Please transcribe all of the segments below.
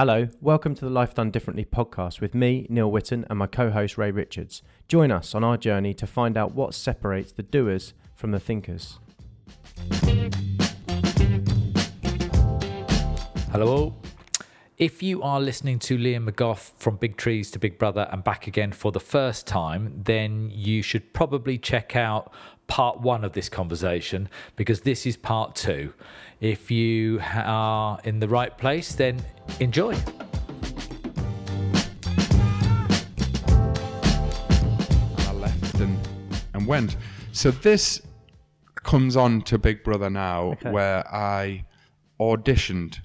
Hello, welcome to the Life Done Differently podcast with me, Neil Witten, and my co host Ray Richards. Join us on our journey to find out what separates the doers from the thinkers. Hello. If you are listening to Liam McGough from Big Trees to Big Brother and back again for the first time, then you should probably check out part one of this conversation because this is part two. If you are in the right place, then enjoy. I left and, and went. So this comes on to Big Brother now, Okay. where I auditioned,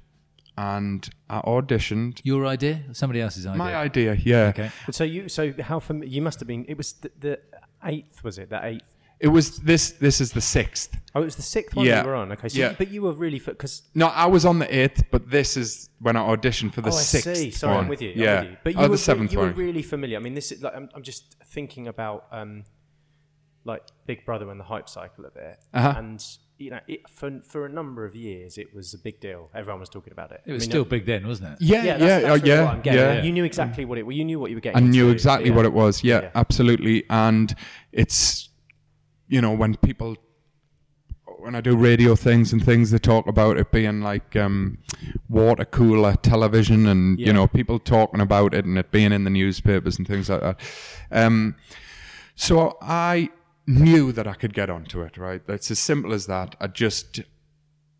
and I auditioned Your idea? Somebody else's idea? my idea. Yeah, Okay. So you, so how fam- you must have been. It was the, the eighth, was it? The eighth. It was this. This is the sixth. Oh, it was the sixth one Yeah. you were on. Okay, so Yeah. you, but you were really because No, I was on the eighth, but this is when I auditioned for the oh, I sixth see. Sorry, one. I'm with you. I'm Yeah, with you. But you oh, were the seventh you one. were really familiar. I mean, this is like I'm, I'm just thinking about um, like Big Brother and the hype cycle of it, Uh-huh. and you know, it, for for a number of years, it was a big deal. Everyone was talking about it. It was I mean, still uh, big then, wasn't it? yeah, yeah, yeah, that's, that's oh, really yeah, what I'm getting yeah. You knew exactly what it. Well, you knew what you were getting. I knew into, exactly yeah. what it was. Yeah, Yeah. absolutely. And it's, you know, when people, when I do radio things and things, they talk about it being like um, water cooler television, and Yeah. you know, people talking about it and it being in the newspapers and things like that. Um, so I knew that I could get onto it. Right, it's as simple as that. I just.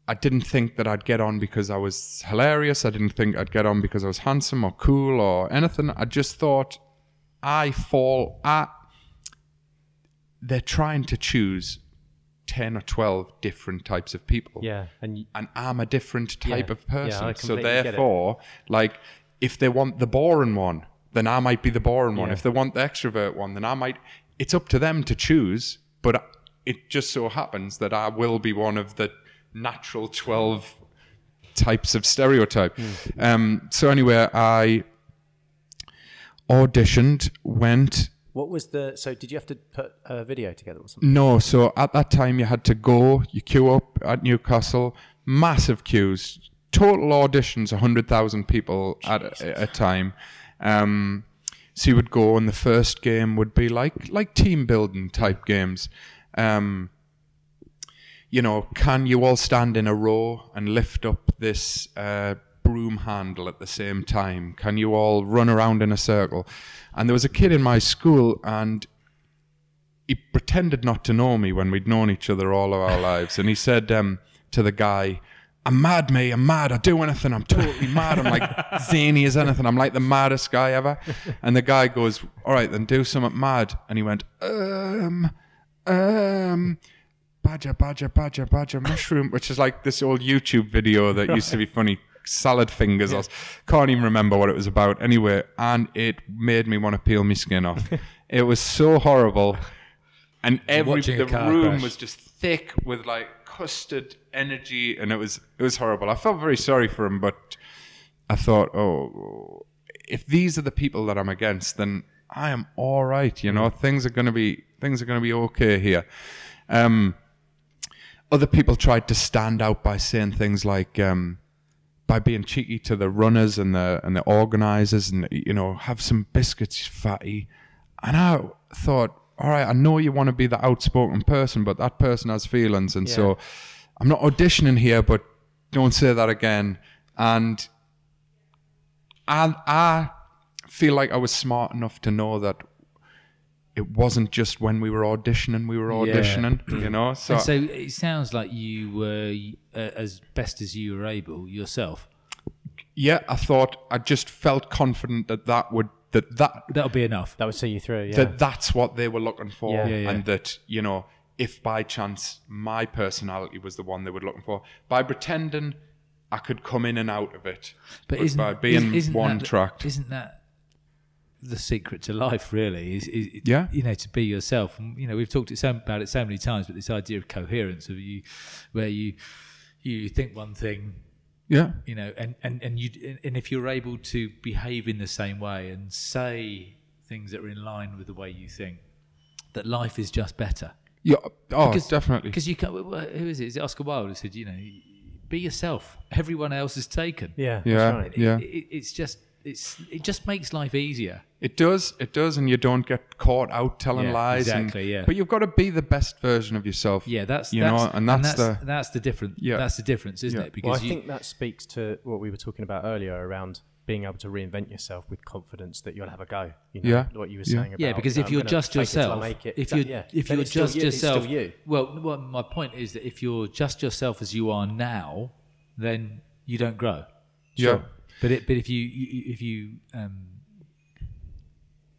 I didn't think that I'd get on because I was hilarious. I didn't think I'd get on because I was handsome or cool or anything. I just thought I fall at. They're trying to choose 10 or 12 different types of people. Yeah, and y- And I'm a different type Yeah. of Yeah, I person. so completely get it. therefore, like, if they want the boring one, then I might be the boring one. Yeah. If they want the extrovert one, then I might. It's up to them to choose. But it just so happens that I will be one of the natural 12 types of stereotype. Hmm. Um, so anyway, I auditioned, went. What was the? So did you have to put a video together or something? No, so at that time you had to go, you queue up at Newcastle, massive queues, total auditions, 100,000 people at a, a time. Um, so you would go, and the first game would be like like team building type games. Um, you know, can you all stand in a row and lift up this uh, broom handle at the same time? Can you all run around in a circle? And there was a kid in my school, and he pretended not to know me when we'd known each other all of our lives. And he said um, to the guy, I'm mad, mate. I'm mad. I'll do anything. I'm totally mad. I'm like zany as anything. I'm like the maddest guy ever. And the guy goes, All right, then do something mad. And he went, Um, um, badger, badger, badger, badger, mushroom, which is like this old YouTube video that used to be funny. Salad fingers. I was- can't even remember what it was about. Anyway, and it made me want to peel my skin off. it was so horrible. And every the room crash. was just thick with like custard energy, and it was it was horrible. I felt very sorry for him, but I thought, oh, if these are the people that I'm against, then I am all right. You know, things are gonna be things are gonna be okay here. Um, other people tried to stand out by saying things like. Um, by being cheeky to the runners and the and the organizers and you know have some biscuits fatty. And i thought all right i know you want to be the outspoken person but that person has feelings. And so i'm not auditioning here but don't say that again. And i i feel like i was smart enough to know that it wasn't just when we were auditioning we were Yeah. auditioning you know? So, And so it sounds like you were uh, as best as you were able yourself. yeah i thought i just felt confident that that would that that That'll be enough. That would see you through. Yeah. that that's what they were looking for Yeah. Yeah, yeah. and that you know if by chance my personality was the one they were looking for by pretending i could come in and out of it But isn't by being is- isn't one that, tracked Isn't that the secret to life? Really, is, is Yeah. You know, to be yourself. And you know, we've talked it so, about it so many times, but this idea of coherence of you, where you you think one thing, yeah you know, and and and you and if you're able to behave in the same way and say things that are in line with the way you think, that life is just better. yeah oh Because- definitely Because you can who is it? Is it Oscar Wilde who said, you know, be yourself. Everyone else is taken. Yeah, Yeah, right. yeah. It, it, it's just it's it just makes life easier. It does, it does, and you don't get caught out telling Yeah, lies. and- exactly, yeah. But you've got to be the best version of yourself. Yeah, that's you that's, know, and that's, that's the that's the difference. Yeah. that's the difference, isn't Yeah. it? Because Well, I you, think that speaks to what we were talking about earlier around being able to reinvent yourself with confidence that you'll have a go. You know, Yeah. what you were Yeah. saying about. yeah, because if um, know, you're just fake it till I yourself, make it, if that- you yeah, if then you're just you, yourself, you. well, well, my point is that if you're just yourself as you are now, then you don't grow. yeah, But it, but if you, you if you um,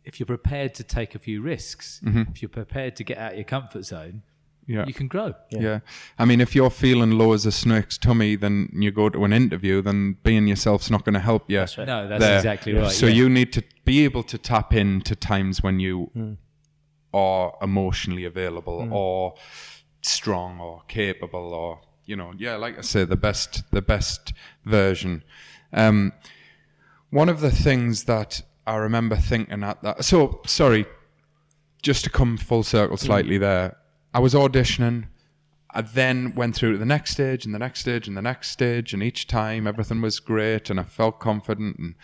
if you're prepared to take a few risks, if you're prepared to get out of your comfort zone, Mm-hmm. yeah. you can grow. Yeah. I mean, if you're feeling low as a snake's tummy, then you go to an interview, then being yourself's not going to help you. That's right. No, that's there. exactly right. So yeah. you need to be able to tap into times when you Hmm. are emotionally available or strong or capable or you know, yeah, like I say, the best the best version. Um, one of the things that I remember thinking at that so sorry, just to come full circle slightly there, I was auditioning. I then went through to the next stage and the next stage and the next stage, and each time everything was great, and I felt confident. And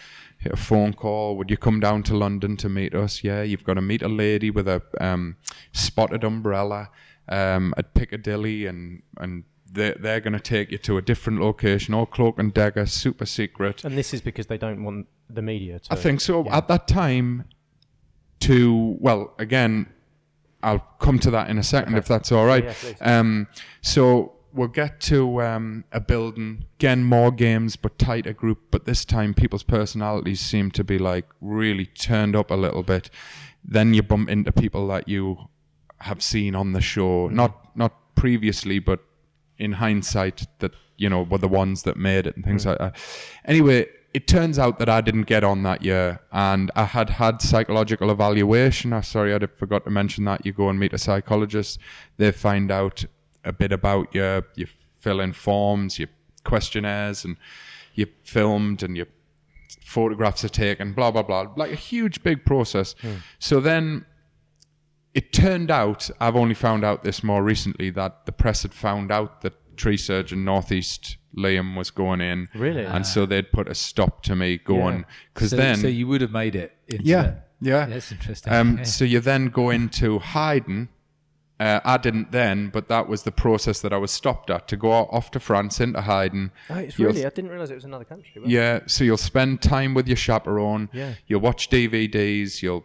hit a phone call. Would you come down to London to meet us? Yeah, you've got to meet a lady with a um, spotted umbrella um, at Piccadilly, and and they're, they're going to take you to a different location, all cloak and dagger, super secret. And this is because they don't want the media to. I think so. At that time, to well, again, I'll come to that in a second if that's all right. Yeah, um, so we'll get to um, a building again, more games but tighter group. But this time, people's personalities seem to be like really turned up a little bit. Then you bump into people that you have seen on the show, Mm-hmm. not not previously, but in hindsight, that you know were the ones that made it and things Mm. like that. Anyway, it turns out that I didn't get on that year, and I had had psychological evaluation. I'm sorry, I forgot to mention that. You go and meet a psychologist. They find out a bit about you. You fill in forms, your questionnaires, and you filmed, and your photographs are taken. Blah blah blah. Like a huge big process. So then it turned out, I've only found out this more recently, that the press had found out that tree surgeon Northeast Liam was going in. Really? And so they'd put a stop to me going. Because so, then. so you would have made it. Into yeah, yeah. That's interesting. Um, Yeah. So you then go into hiding. Uh, I didn't then, but that was the process that I was stopped at to go off to France into hiding. Oh, it's You'll- really. I didn't realize it was another country. yeah, so you'll spend time with your chaperone. Yeah. You'll watch DVDs. You'll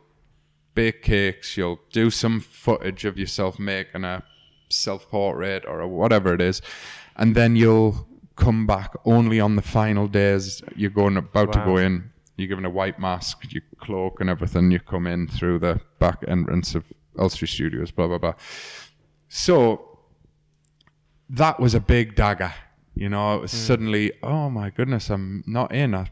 bake cakes. You'll do some footage of yourself making a self-portrait or a whatever it is, and then you'll come back only on the final days. You're going about to go in. You're given a white mask, your cloak, and everything. You come in through the back entrance of Elstree Studios. Blah blah blah. So that was a big dagger. You know, it was hmm. suddenly, oh my goodness, I'm not in. I,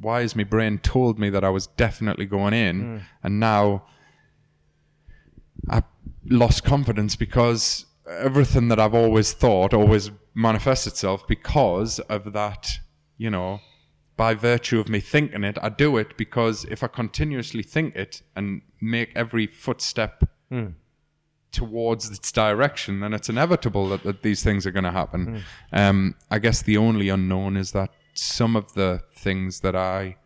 why has my brain told me that I was definitely going in, mm. and now I lost confidence because everything that I've always thought always manifests itself because of that. You know, by virtue of me thinking it, I do it because if I continuously think it and make every footstep mm. towards its direction, then it's inevitable that, that these things are going to happen. Mm. Um, I guess the only unknown is that some of the things that I,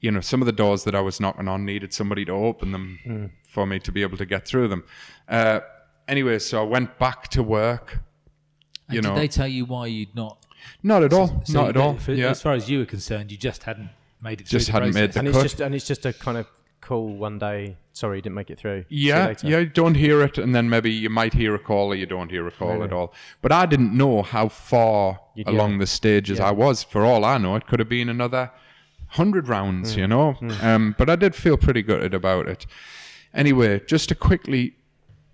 you know, some of the doors that I was knocking on needed somebody to open them for me to be able to get through them. Uh, anyway, so I went back to work. And You did know, they tell you why you'd not? not at all, so not at all. for- yeah, As far as you were concerned, you just hadn't made it. Through Just the hadn't made the and it's cut. just and it's just a kind of cool one day. Sorry, you didn't make it through. Yeah, yeah, you don't hear it, and then maybe you might hear a call or you don't hear a call at all. But I didn't know how far You'd along the stages Yeah. I was. For all I know, it could have been another hundred rounds, Hmm. you know. Um, but I did feel pretty good about it. Anyway, just to quickly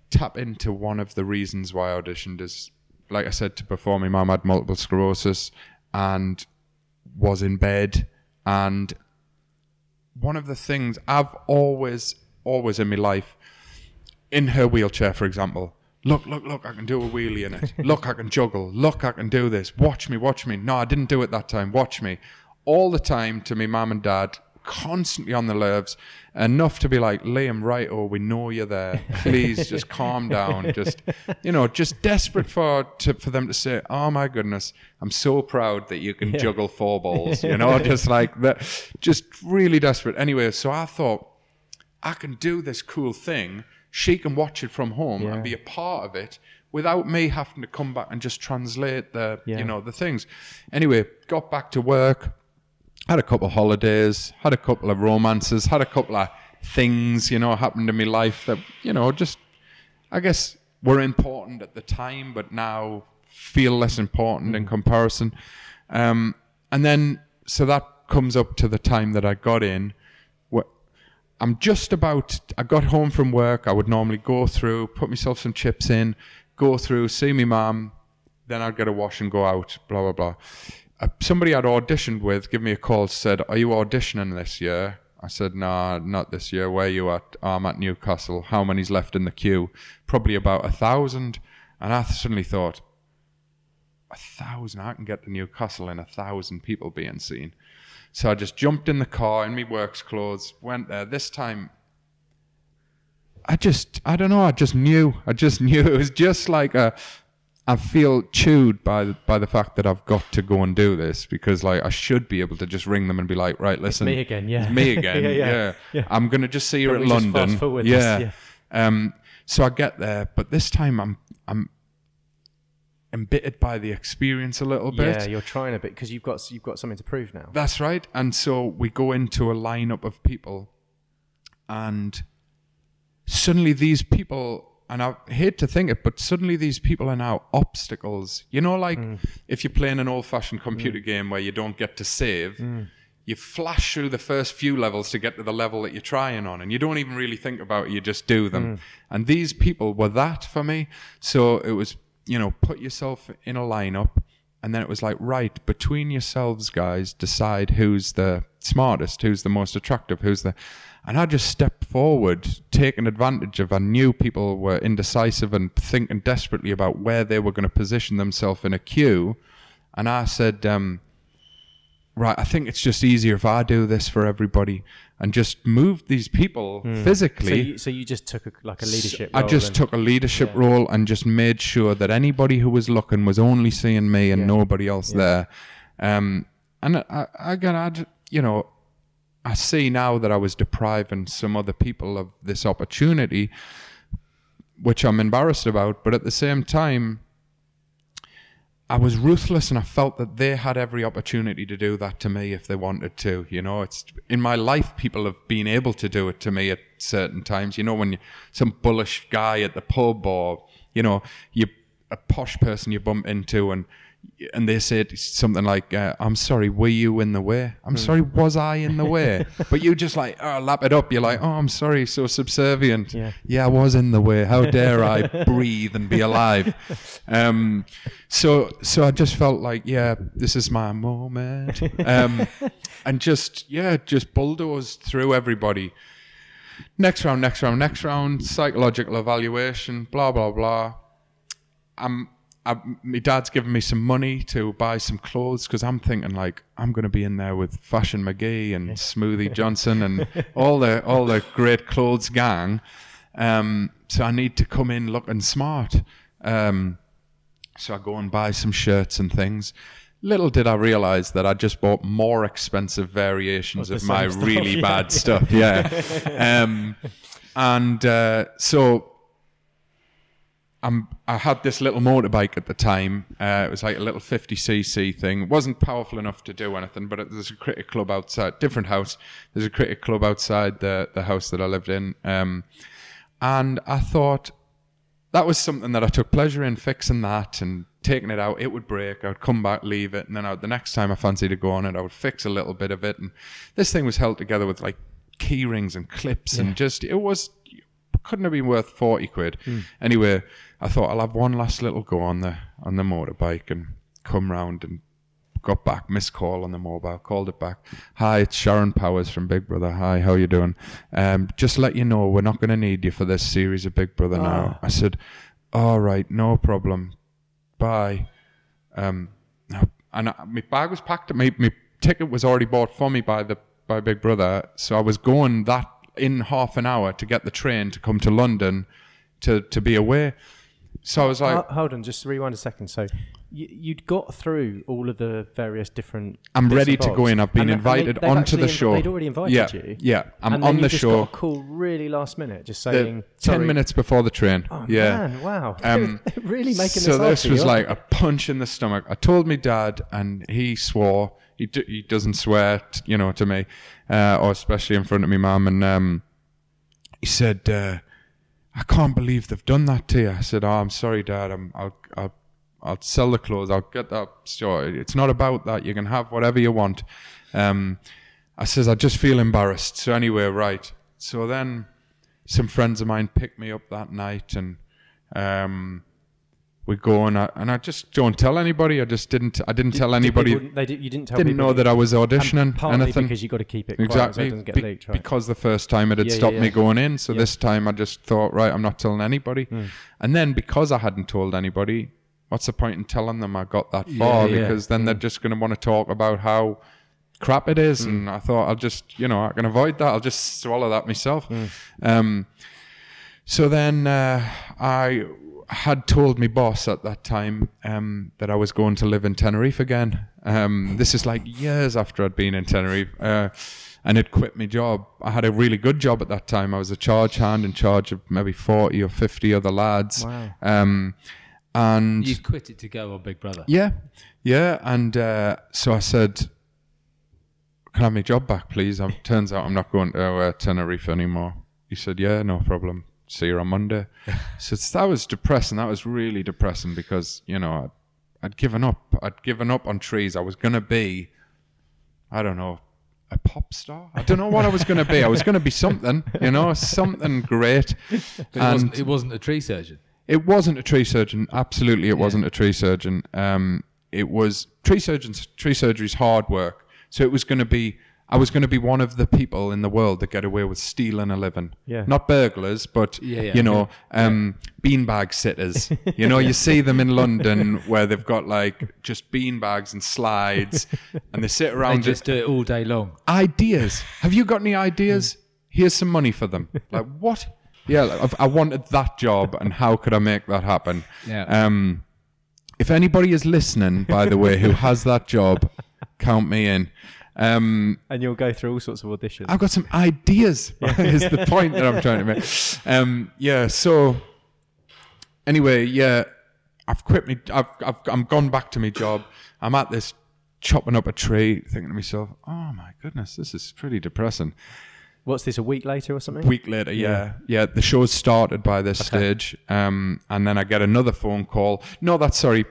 tap into one of the reasons why I auditioned is, like I said to perform. my mum had multiple sclerosis and was in bed and one of the things I've always, always in my life, in her wheelchair, for example, look, look, look, I can do a wheelie in it. look, I can juggle. Look, I can do this. Watch me, watch me. No, I didn't do it that time. Watch me. All the time to me mum and dad constantly on the nerves, enough to be like, Liam, right? Oh, we know you're there. Please just calm down. Just, you know, just desperate for to, for them to say, oh my goodness, I'm so proud that you can juggle four balls. You know, just like that, just really desperate. Anyway, so I thought I can do this cool thing. She can watch it from home Yeah. and be a part of it without me having to come back and just translate the Yeah. you know the things. Anyway, got back to work, had a couple of holidays, had a couple of romances, had a couple of things you know happened in my life that you know just I guess were important at the time, but now feel less important in comparison. Um, and then so that comes up to the time that I got in. I'm just about. I got home from work. I would normally go through, put myself some chips in, go through, see me mum. Then I'd get a wash and go out. Blah blah blah. Somebody I'd auditioned with give me a call. Said, "Are you auditioning this year?" I said, "No, not this year. Where you at?" "Oh, I'm at Newcastle. How many's left in the queue? Probably about a thousand. And I suddenly thought, a thousand. I can get to Newcastle in a thousand people being seen. So I just jumped in the car in my works clothes, went there. This time, I just, I don't know. I just knew. I just knew it was just like a. I feel chewed by the, by the fact that I've got to go and do this because like I should be able to just ring them and be like, right, listen, me again, yeah. it's me again, Yeah, yeah, yeah, yeah. I'm gonna just see you at we just fast London, this? yeah. Yeah. Um, so I get there, but this time I'm I'm embittered by the experience a little bit. Yeah, you're trying a bit because you've got you've got something to prove now. That's right. And so we go into a lineup of people, and suddenly these people, and I hate to think it, but suddenly these people are now obstacles. You know, like mm. if you're playing an old fashioned computer mm. game where you don't get to save. Mm. You flash through the first few levels to get to the level that you're trying on, and you don't even really think about it, you just do them. And these people were that for me. So it was, you know, put yourself in a lineup, and then it was like, right, between yourselves, guys, decide who's the smartest, who's the most attractive, who's the. And I just stepped forward, taking advantage of. I knew people were indecisive and thinking desperately about where they were going to position themselves in a queue. And I said, um, right, I think it's just easier if I do this for everybody and just moved these people So physically. you, so you just took a, like a leadership. I just took a leadership role and just made sure that anybody who was looking was only seeing me and Yeah. nobody else there. Um, and I, I, again, I, you know, I see now that I was depriving some other people of this opportunity, which I'm embarrassed about. But at the same time, I was ruthless and I felt that they had every opportunity to do that to me if they wanted to. You know, it's in my life, people have been able to do it to me at certain times. You know, when you, some bullish guy at the pub or, you know, you a posh person you bump into and and they said something like, uh, "I'm sorry, were you in the way? I'm Hmm. sorry, was I in the way?" but you just like oh, lap it up. You're like, "Oh, I'm sorry, so subservient." Yeah. yeah, I was in the way. How dare I breathe and be alive? Um, so, so I just felt like, yeah, this is my moment, um, and just yeah, just bulldozed through everybody. Next round, next round, next round. Psychological evaluation, blah blah blah. I'm. I, my dad's given me some money to buy some clothes because I'm thinking like I'm going to be in there with Fashion McGee and Smoothie Johnson and all the all the great clothes gang. Um, so I need to come in looking smart. Um, so I go and buy some shirts and things. Little did I realize that I just bought more expensive variations Of my stuff, really yeah. bad stuff. Yeah. um, and uh, so I'm, I had this little motorbike at the time. Uh, it was like a little 50cc thing. It wasn't powerful enough to do anything, but it, there's a cricket club outside, different house. There's a cricket club outside the, the house that I lived in. Um, and I thought that was something that I took pleasure in fixing that and taking it out. It would break. I would come back, leave it, and then I, the next time I fancied to go on it, I would fix a little bit of it. And this thing was held together with like key rings and clips, and just it was couldn't have been worth forty quid. Anyway, I thought I'll have one last little go on the on the motorbike and come round and got back, missed call on the mobile, called it back. Hi, it's Sharon Powers from Big Brother. Hi, how you doing? Um, just let you know we're not going to need you for this series of Big Brother now. I said, all right, no problem. Bye. Um, and I, my bag was packed. My, my ticket was already bought for me by the by Big Brother. So I was going that in half an hour to get the train to come to London to to be away. So I was like, Ho- hold on, just rewind a second. So you, you'd got through all of the various different. I'm ready to go in. I've been And- and they- invited they've onto the show. They'd already invited yeah, you. Yeah, I'm and on the just show. Got a call really last minute, just saying ten minutes before the train. Oh yeah. man, wow! Um, really making so this was like a punch in the stomach. I told me dad, and he swore. He he doesn't swear, t- you know, to me, uh, or especially in front of me mum. And um, he said, uh, "I can't believe they've done that to you." I said, "Oh, I'm sorry, dad. I'm, I'll I'll I'll sell the clothes. I'll get that. So it's not about that. You can have whatever you want." Um, I says, "I just feel embarrassed." So anyway, right. So then some friends of mine picked me up that night and um, we go and I, and I just don't tell anybody. I just didn't. I didn't Did- tell did anybody. people- they did, you didn't tell didn't know that I was auditioning. and partly anything. because you got to keep it quiet so exactly it doesn't get be- leaked, right? because the first time it had Yeah, yeah, stopped me going in. So Yeah. this time I just thought, right, I'm not telling anybody. Hmm. And then because I hadn't told anybody, what's the point in telling them I got that far? yeah. Because then they're Hmm. just going to want to talk about how crap it is. And I thought I'll just, you know, I can avoid that. I'll just swallow that myself. Hmm. Um, so then uh, I had told my boss at that time um, that I was going to live in Tenerife again. Um, this is like years after I'd been in Tenerife uh, and had quit my job. I had a really good job at that time. I was a charge hand in charge of maybe 40 or 50 other lads. Wow. Um, and You quit it to go on Big Brother. yeah, yeah. And uh, so I said, Can I have my job back, please? Um, turns out I'm not going to uh, Tenerife anymore. He said, Yeah, no problem. See you on Monday. so that was depressing. That was really depressing because, you know, I'd, I'd given up. I'd given up on trees. I was going to be, I don't know, a pop star. I don't know what I was going to be. I was going to be something, you know, something great. But it, wasn't, it wasn't a tree surgeon. It wasn't a tree surgeon. Absolutely, it wasn't a tree surgeon. Um, it was tree surgeons. Tree surgery is hard work. So it was going to be. I was going to be one of the people in the world that get away with stealing a living. Yeah. Not burglars, but Yeah, yeah. you know, um, beanbag sitters. you know, you see them in London where they've got like just beanbags and slides, and they sit around. They around just do it all day long. ideas. Have you got any ideas? Here's some money for them. Like what? Yeah, like, I've- I wanted that job, and how could I make that happen? Yeah. Um, if anybody is listening, by the way, who has that job, count me in. Um, and you'll go through all sorts of auditions. I've got some ideas. is the point that I'm trying to make. Um, yeah. So anyway, yeah, I've quit me. I've, I've I'm gone back to my job. I'm at this chopping up a tree, thinking to myself, "Oh my goodness, this is pretty depressing." What's this? A week later or something? week later, yeah, yeah, the show's started by this stage, um, and then I get another phone call. No, that's sorry.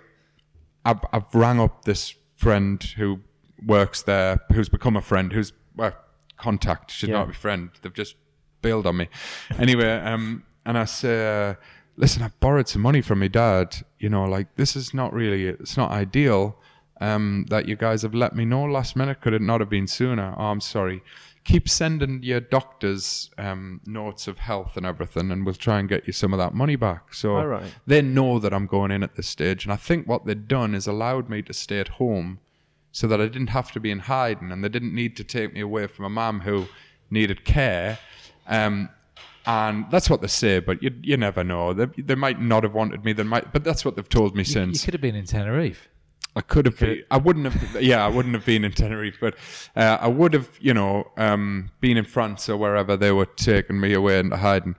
I've I've rang up this friend who works there, who's become a friend, who's well, contact should Yeah. not be friend. They've just bailed on me. Anyway, um, and I say, uh, listen, I borrowed some money from my dad. You know, like this is not really, it's not ideal. Um, that you guys have let me know last minute. Could it not have been sooner? Oh, I'm sorry keep sending your doctors um, notes of health and everything, and we'll try and get you some of that money back. So right. they know that I'm going in at this stage, and I think what they've done is allowed me to stay at home, so that I didn't have to be in hiding, and they didn't need to take me away from a mum who needed care. Um, and that's what they say, but you you never know. They, they might not have wanted me. They might, but that's what they've told me You, since. you could have been in Tenerife. I could have been. I wouldn't have. Yeah, I wouldn't have been in Tenerife, but uh, I would have. You know, um, been in France or wherever they were taking me away into hiding.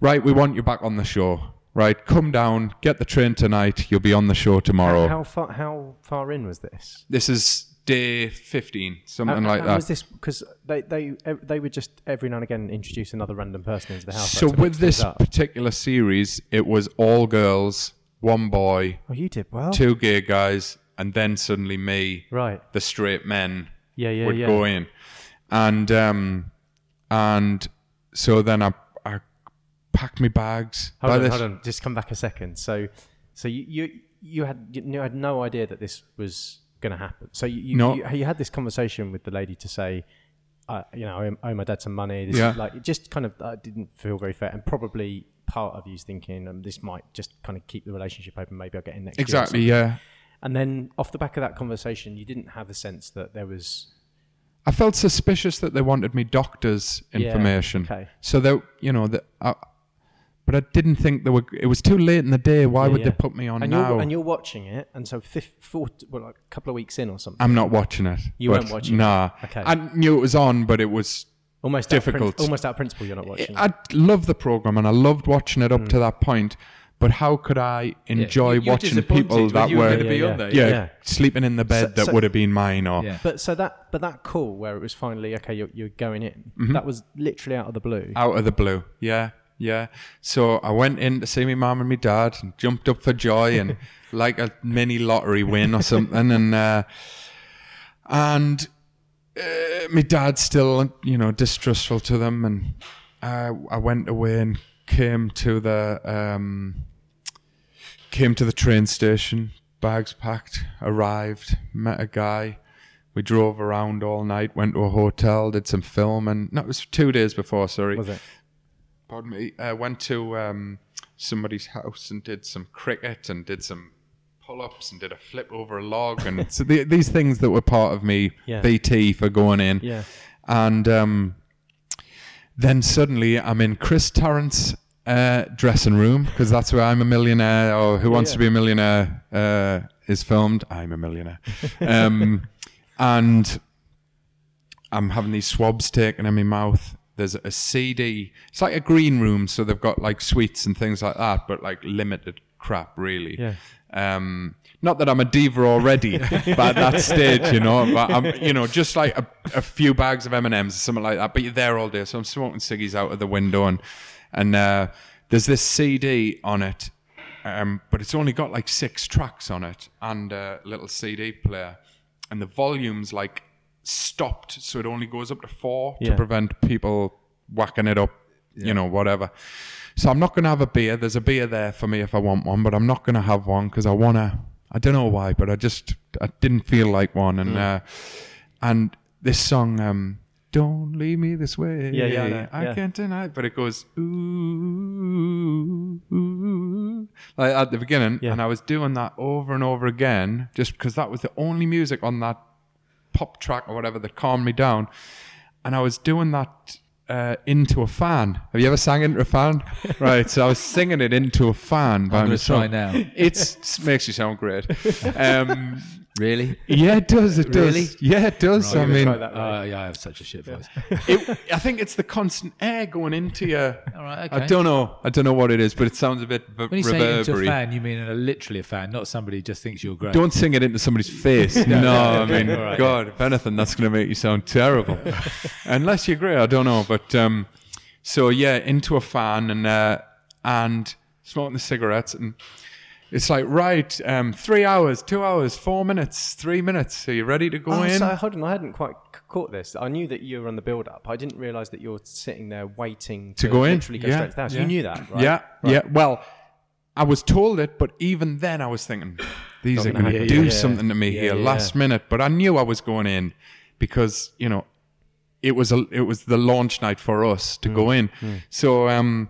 Right, we want you back on the show. Right, come down, get the train tonight. You'll be on the show tomorrow. How far? How far in was this? this is day fifteen, something How- like how that. Was this because they they they would just every now and again introduce another random person into the house? so like, with this particular series, it was all girls, one boy, oh, you did well. two gay guys, and then suddenly me, Right. the straight men. Yeah, yeah, would yeah. go in, and um, and so then I packed my bags. Hold on, this, hold on. Just come back a second. So, so you you, you had you had no idea that this was going to happen. So you you, No. you you had this conversation with the lady to say, uh, you know, I owe- my dad some money. This Yeah. is like it just kind of uh, didn't feel very fair, and probably part of you's thinking, um, this might just kind of keep the relationship open. Maybe I'll get in next Exactly, yeah. And then off the back of that conversation, you didn't have the sense that there was I felt suspicious that they wanted me doctor's information. Yeah, okay. So that you know that. I, but I didn't think they were. It was too late in the day. Why Yeah, would yeah. they put me on and now? you're and you're watching it, and so fifth, four, well, like a couple of weeks in or something. I'm not watching it. You weren't watching it? Nah. Okay. I knew it was on, but it was. almost difficult. Out prin- almost out of principle, you're not watching. it. I love the program and I loved watching it up Mm. to that point. But how could I enjoy were watching people that were were Yeah, yeah. yeah, Yeah. sleeping in the bed So- that so- would have been mine or Yeah. But so that, but that call where it was finally okay, you're, you're going in. Mm-hmm. That was literally out of the blue. out of the blue. Yeah, yeah. So I went in to see my mum and my dad and jumped up for joy and like a mini lottery win or something. And uh, and uh, my dad's still you know distrustful to them. And uh, I went away and came to the um, came to the train station. Bags packed. Arrived. Met a guy. We drove around all night. Went to a hotel. Did some filming. No, it was two days before. Sorry was it? Pardon me, uh, went to um, somebody's house and did some cricket and did some pull-ups and did a flip over a log and so the, these things that were part of me Yeah. VT for going in. Yeah. And um, then suddenly I'm in Chris Tarrant's uh, dressing room because that's where I'm a millionaire or Who Wants yeah. to Be a Millionaire uh, is filmed. I'm a millionaire. Um, and I'm having these swabs taken in my mouth. There's a CD. It's like a green room, so they've got like sweets and things like that, but like limited crap, really. Yeah. Um, not that I'm a diva already, but at that stage, you know, but I'm, you know, just like a, a few bags of M and M's or something like that. But you're there all day, so I'm smoking ciggies out of the window, and and uh, there's this CD on it, um, but it's only got like six tracks on it and a little CD player, and the volume's like stopped, so it only goes up to four Yeah. to prevent people whacking it up, you know, whatever. So I'm not going to have a beer. There's a beer there for me if I want one, but I'm not going to have one because I want to. I don't know why, but I just I didn't feel like one, and uh, and this song, um, "Don't Leave Me This Way," Yeah, yeah, I know, I yeah. can't deny, it, but it goes ooh, ooh, like at the beginning, Yeah. and I was doing that over and over again, just because that was the only music on that pop track or whatever that calmed me down, and I was doing that uh, into a fan. Have you ever sang into a fan? right. So I was singing it into a fan by I'm going to myself. try now. It's makes you sound great. Um, Really? yeah, it does. It does. Really? Yeah, it does. I mean, Try that, mate. Uh, yeah, I have such a shit voice. it, I think it's the constant air going into you. All right, I don't know. I don't know what it is, but it sounds a bit v- When you say into a fan, you mean a, literally a fan, not somebody who just thinks you're great. Don't sing it into somebody's face. no, I mean, All right, God, if anything, that's going to make you sound terrible. Unless you're great, I don't know. But um, so yeah, into a fan and uh, and smoking the cigarettes, and it's like right, um, three hours, two hours, four minutes, three minutes. Are you ready to go Oh, in? so hold on, I hadn't quite caught this. I knew that you were on the build-up. I didn't realise that you're sitting there waiting to, To go in? literally go Yeah, straight to the house. yeah. You knew that, right? Yeah, yeah. Well, I was told it, but even then I was thinking, these are going to do Yeah, something to me here last minute. But I knew I was going in because you know it was a it was the launch night for us Mm, to go in. So um,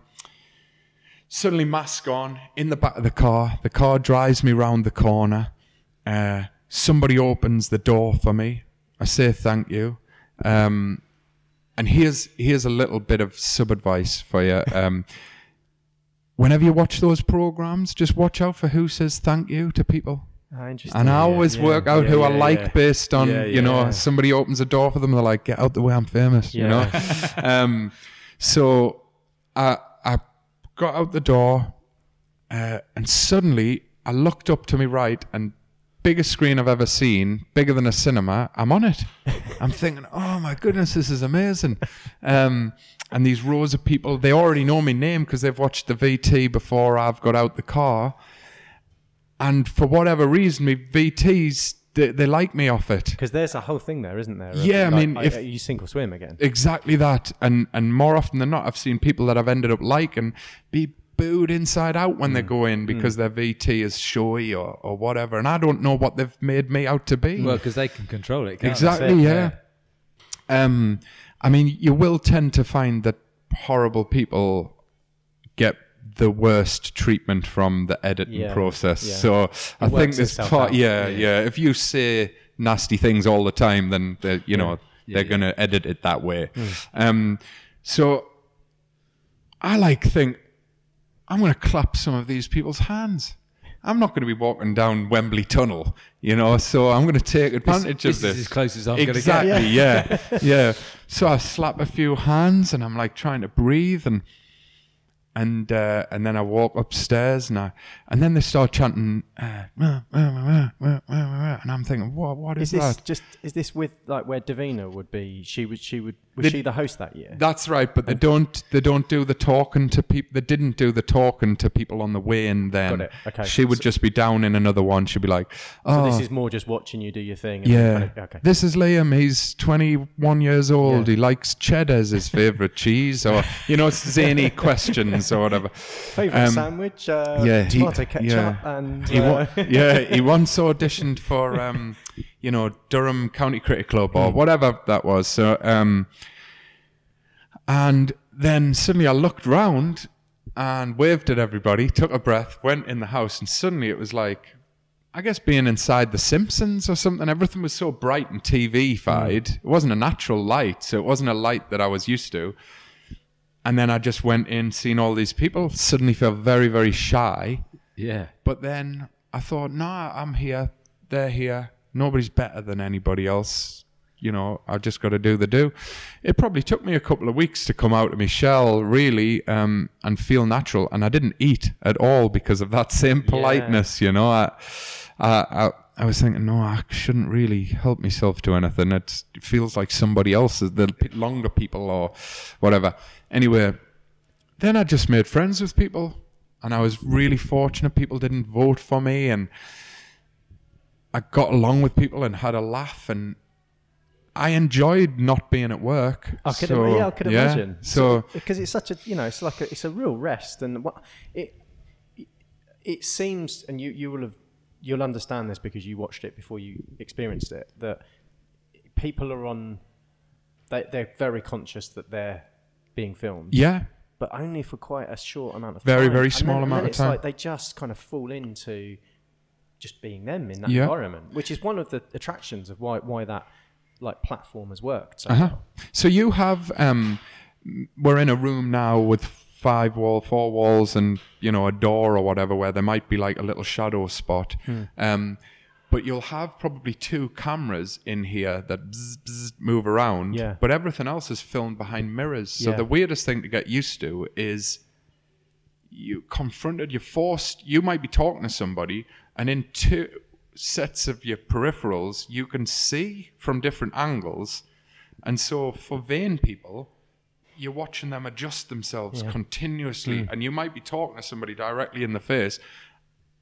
suddenly mask on in the back of the car. The car drives me round the corner. Uh, somebody opens the door for me. I say thank you. Um, and here's here's a little bit of sub advice for you. Um, whenever you watch those programs, just watch out for who says thank you to people. Ah, interesting. And I always yeah, work out yeah, who I like based on, you know, somebody opens a door for them, they're like, get out the way, I'm famous, you know? um, so I, I got out the door uh, and suddenly I looked up to my right and biggest screen I've ever seen, bigger than a cinema, I'm on it. I'm thinking, oh my goodness, this is amazing. Um, and these rows of people, they already know my name because they've watched the VT before I've got out the car and for whatever reason, my VTs they, they like me off it. Because there's a whole thing there, isn't there? of, Yeah, I like, mean, if- you sink or swim again. Exactly that, and and more often than not, I've seen people that I've ended up liking be booed inside out when they go in because their VT is showy or or whatever, and I don't know what they've made me out to be. Well, because they can control it. can't they? exactly, yeah. Um, I mean, you will tend to find that horrible people get the worst treatment from the editing Yeah, process. yeah. So I think this part, yeah, Yeah, yeah, If you say nasty things all the time, then the, you know they're going to edit it that way. Um, so I like think I'm going to clap some of these people's hands. I'm not going to be walking down Wembley Tunnel, you know. So I'm going to take advantage this of this. is as close as I'm gonna get. exactly, yeah, yeah. So I slap a few hands, and I'm like trying to breathe, and and uh, and then I walk upstairs, and I and then they start chanting, uh, and I'm thinking, what what Is is, this that? just is this with like where Davina would be? She would she would was The- she the host that year? That's right, but they don't they don't do the talking to people. They didn't do the talking to people on the way in. Then Got it, okay. she would So- just be down in another one. She'd be like, so "Oh, this is more just watching you do your thing. Yeah, kind of- okay. this is Liam. He's 21 years old. Yeah. He likes cheddar as his favorite cheese, or you know, zany questions or whatever." Favorite um, sandwich? Uh, yeah, he- tomato ketchup yeah. and He uh, wa- yeah, he once auditioned for um, you know Durham County Cricket Club or whatever that was. So um, and then suddenly I looked round and waved at everybody, took a breath, went in the house, and suddenly it was like. I guess being inside The Simpsons or something, everything was so bright and TV-fied. It wasn't a natural light, so it wasn't a light that I was used to. And then I just went in, seen all these people, suddenly felt very, very shy. Yeah. But then I thought, nah, I'm here. They're here. Nobody's better than anybody else. You know, I've just got to do the do. It probably took me a couple of weeks to come out of my shell, really, um, and feel natural. And I didn't eat at all because of that same politeness. You know, I, I, I, I was thinking, no, I shouldn't really help myself to anything. It feels like somebody else's, the longer people or whatever. Anyway, then I just made friends with people, and I was really fortunate. People didn't vote for me, and I got along with people and had a laugh, and I enjoyed not being at work. I could, So, yeah, I could imagine. So, because it's such a, you know, it's like a, it's a real rest, and what it it seems, and you you will have you'll understand this because you watched it before you experienced it that people are on, they they're very conscious that they're being filmed, yeah, but only for quite a short amount of Very, time. very And small then- amount of it's time. Like they just kind of fall into just being them in that Yeah. environment, which is one of the attractions of why why that like platform has worked. So Uh-huh. So you have um we're in a room now with five wall, four walls and you know a door or whatever where there might be like a little shadow spot. Hmm. Um but you'll have probably two cameras in here that bzz, bzz, move around. Yeah. But everything else is filmed behind mirrors. So Yeah. the weirdest thing to get used to is you confronted, you're forced, you might be talking to somebody, and in two sets of your peripherals, you can see from different angles. And so for vain people, you're watching them adjust themselves continuously, hmm. and you might be talking to somebody directly in the face,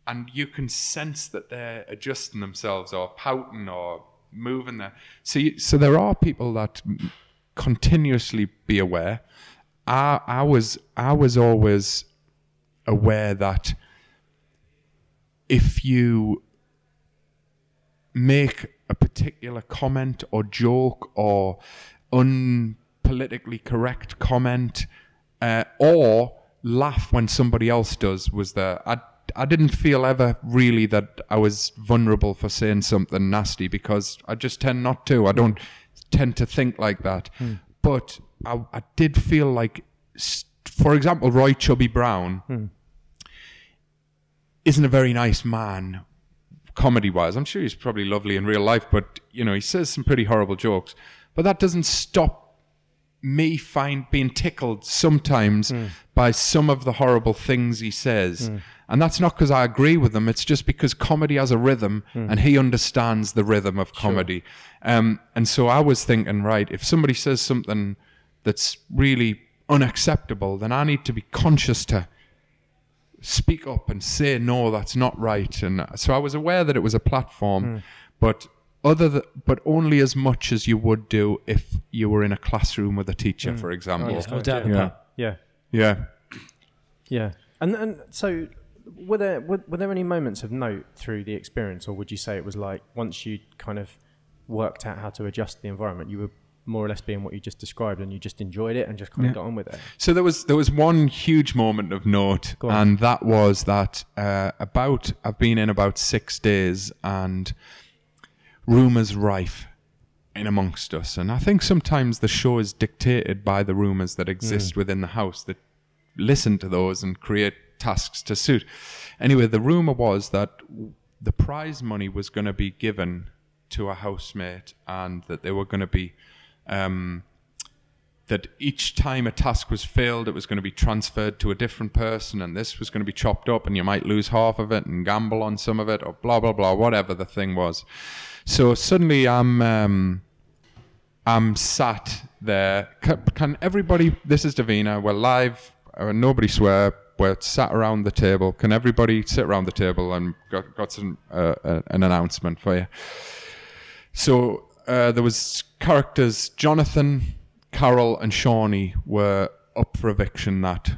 and you can sense that they're adjusting themselves or pouting or moving their. So, you, so there are people that continuously be aware. I, I was, I was always aware that if you make a particular comment or joke or unpolitically correct comment uh, or laugh when somebody else does was there I, I didn't feel ever really that I was vulnerable for saying something nasty because I just tend not to. I don't tend to think like that. But I, I did feel like for example Roy Chubby Brown isn't a very nice man comedy wise. I'm sure he's probably lovely in real life, but you know, he says some pretty horrible jokes. But that doesn't stop me find being tickled sometimes hmm. by some of the horrible things he says. Hmm. And that's not because I agree with them, it's just because comedy has a rhythm hmm. and he understands the rhythm of comedy. Um, and so I was thinking, right, if somebody says something that's really unacceptable, then I need to be conscious to speak up and say no that's not right. And uh, so i was aware that it was a platform but other th- but only as much as you would do if you were in a classroom with a teacher for example. There's no doubt yeah. about yeah. yeah. Yeah, and and so were there were, were there any moments of note through the experience, or would you say it was like once you kind of worked out how to adjust the environment, you were more or less being what you just described, and you just enjoyed it and just kind of got on with it? So there was there was one huge moment of note, and that was that uh, about I've been in about six days, and rumors rife in amongst us. And I think sometimes the show is dictated by the rumors that exist within the house that listen to those and create tasks to suit. Anyway, the rumor was that the prize money was going to be given to a housemate and that they were going to be. Um, that each time a task was failed, it was going to be transferred to a different person, and this was going to be chopped up, and you might lose half of it and gamble on some of it, or blah blah blah, whatever the thing was. So suddenly, I'm um, I'm sat there. Can, can everybody? This is Davina. We're live. Uh, nobody swear. We're sat around the table. Can everybody sit around the table and got got some uh, uh, an announcement for you? So uh, there was characters Jonathan, Carole, and Shawnee were up for eviction that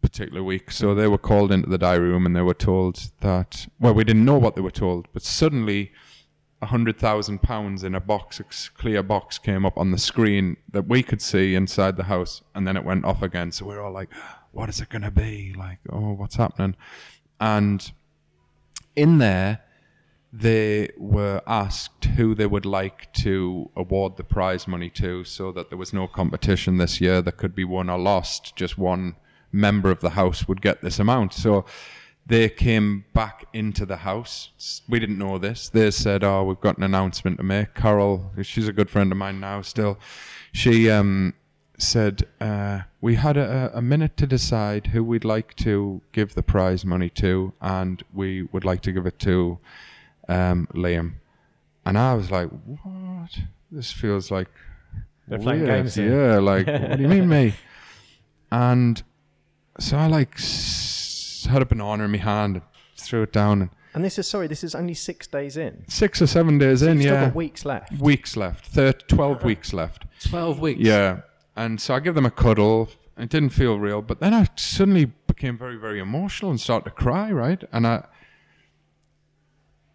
particular week. So they were called into the diary room and they were told that well, we didn't know what they were told, but suddenly a hundred thousand pounds in a box, a clear box, came up on the screen that we could see inside the house, and then it went off again. So we're all like, "What is it going to be? Like, oh, what's happening?" And in there, they were asked who they would like to award the prize money to so that there was no competition this year that could be won or lost. Just one member of the house would get this amount. So they came back into the house. We didn't know this. They said, "Oh, we've got an announcement to make." Carole, she's a good friend of mine now. Still, she um, said, uh, "We had a, a minute to decide who we'd like to give the prize money to, and we would like to give it to um, Liam." And I was like, "What? This feels like They're playing weird. games here. Yeah, like what do you mean, me?" And so I like s- had a banana in my hand, and threw it down, and And this is sorry, this is only six days in. six or seven days in, You've still yeah, got weeks left. weeks left, Thir 12 weeks left. 12 weeks. Yeah. And so I give them a cuddle. It didn't feel real, but then I suddenly became very, very emotional and started to cry, right? And I,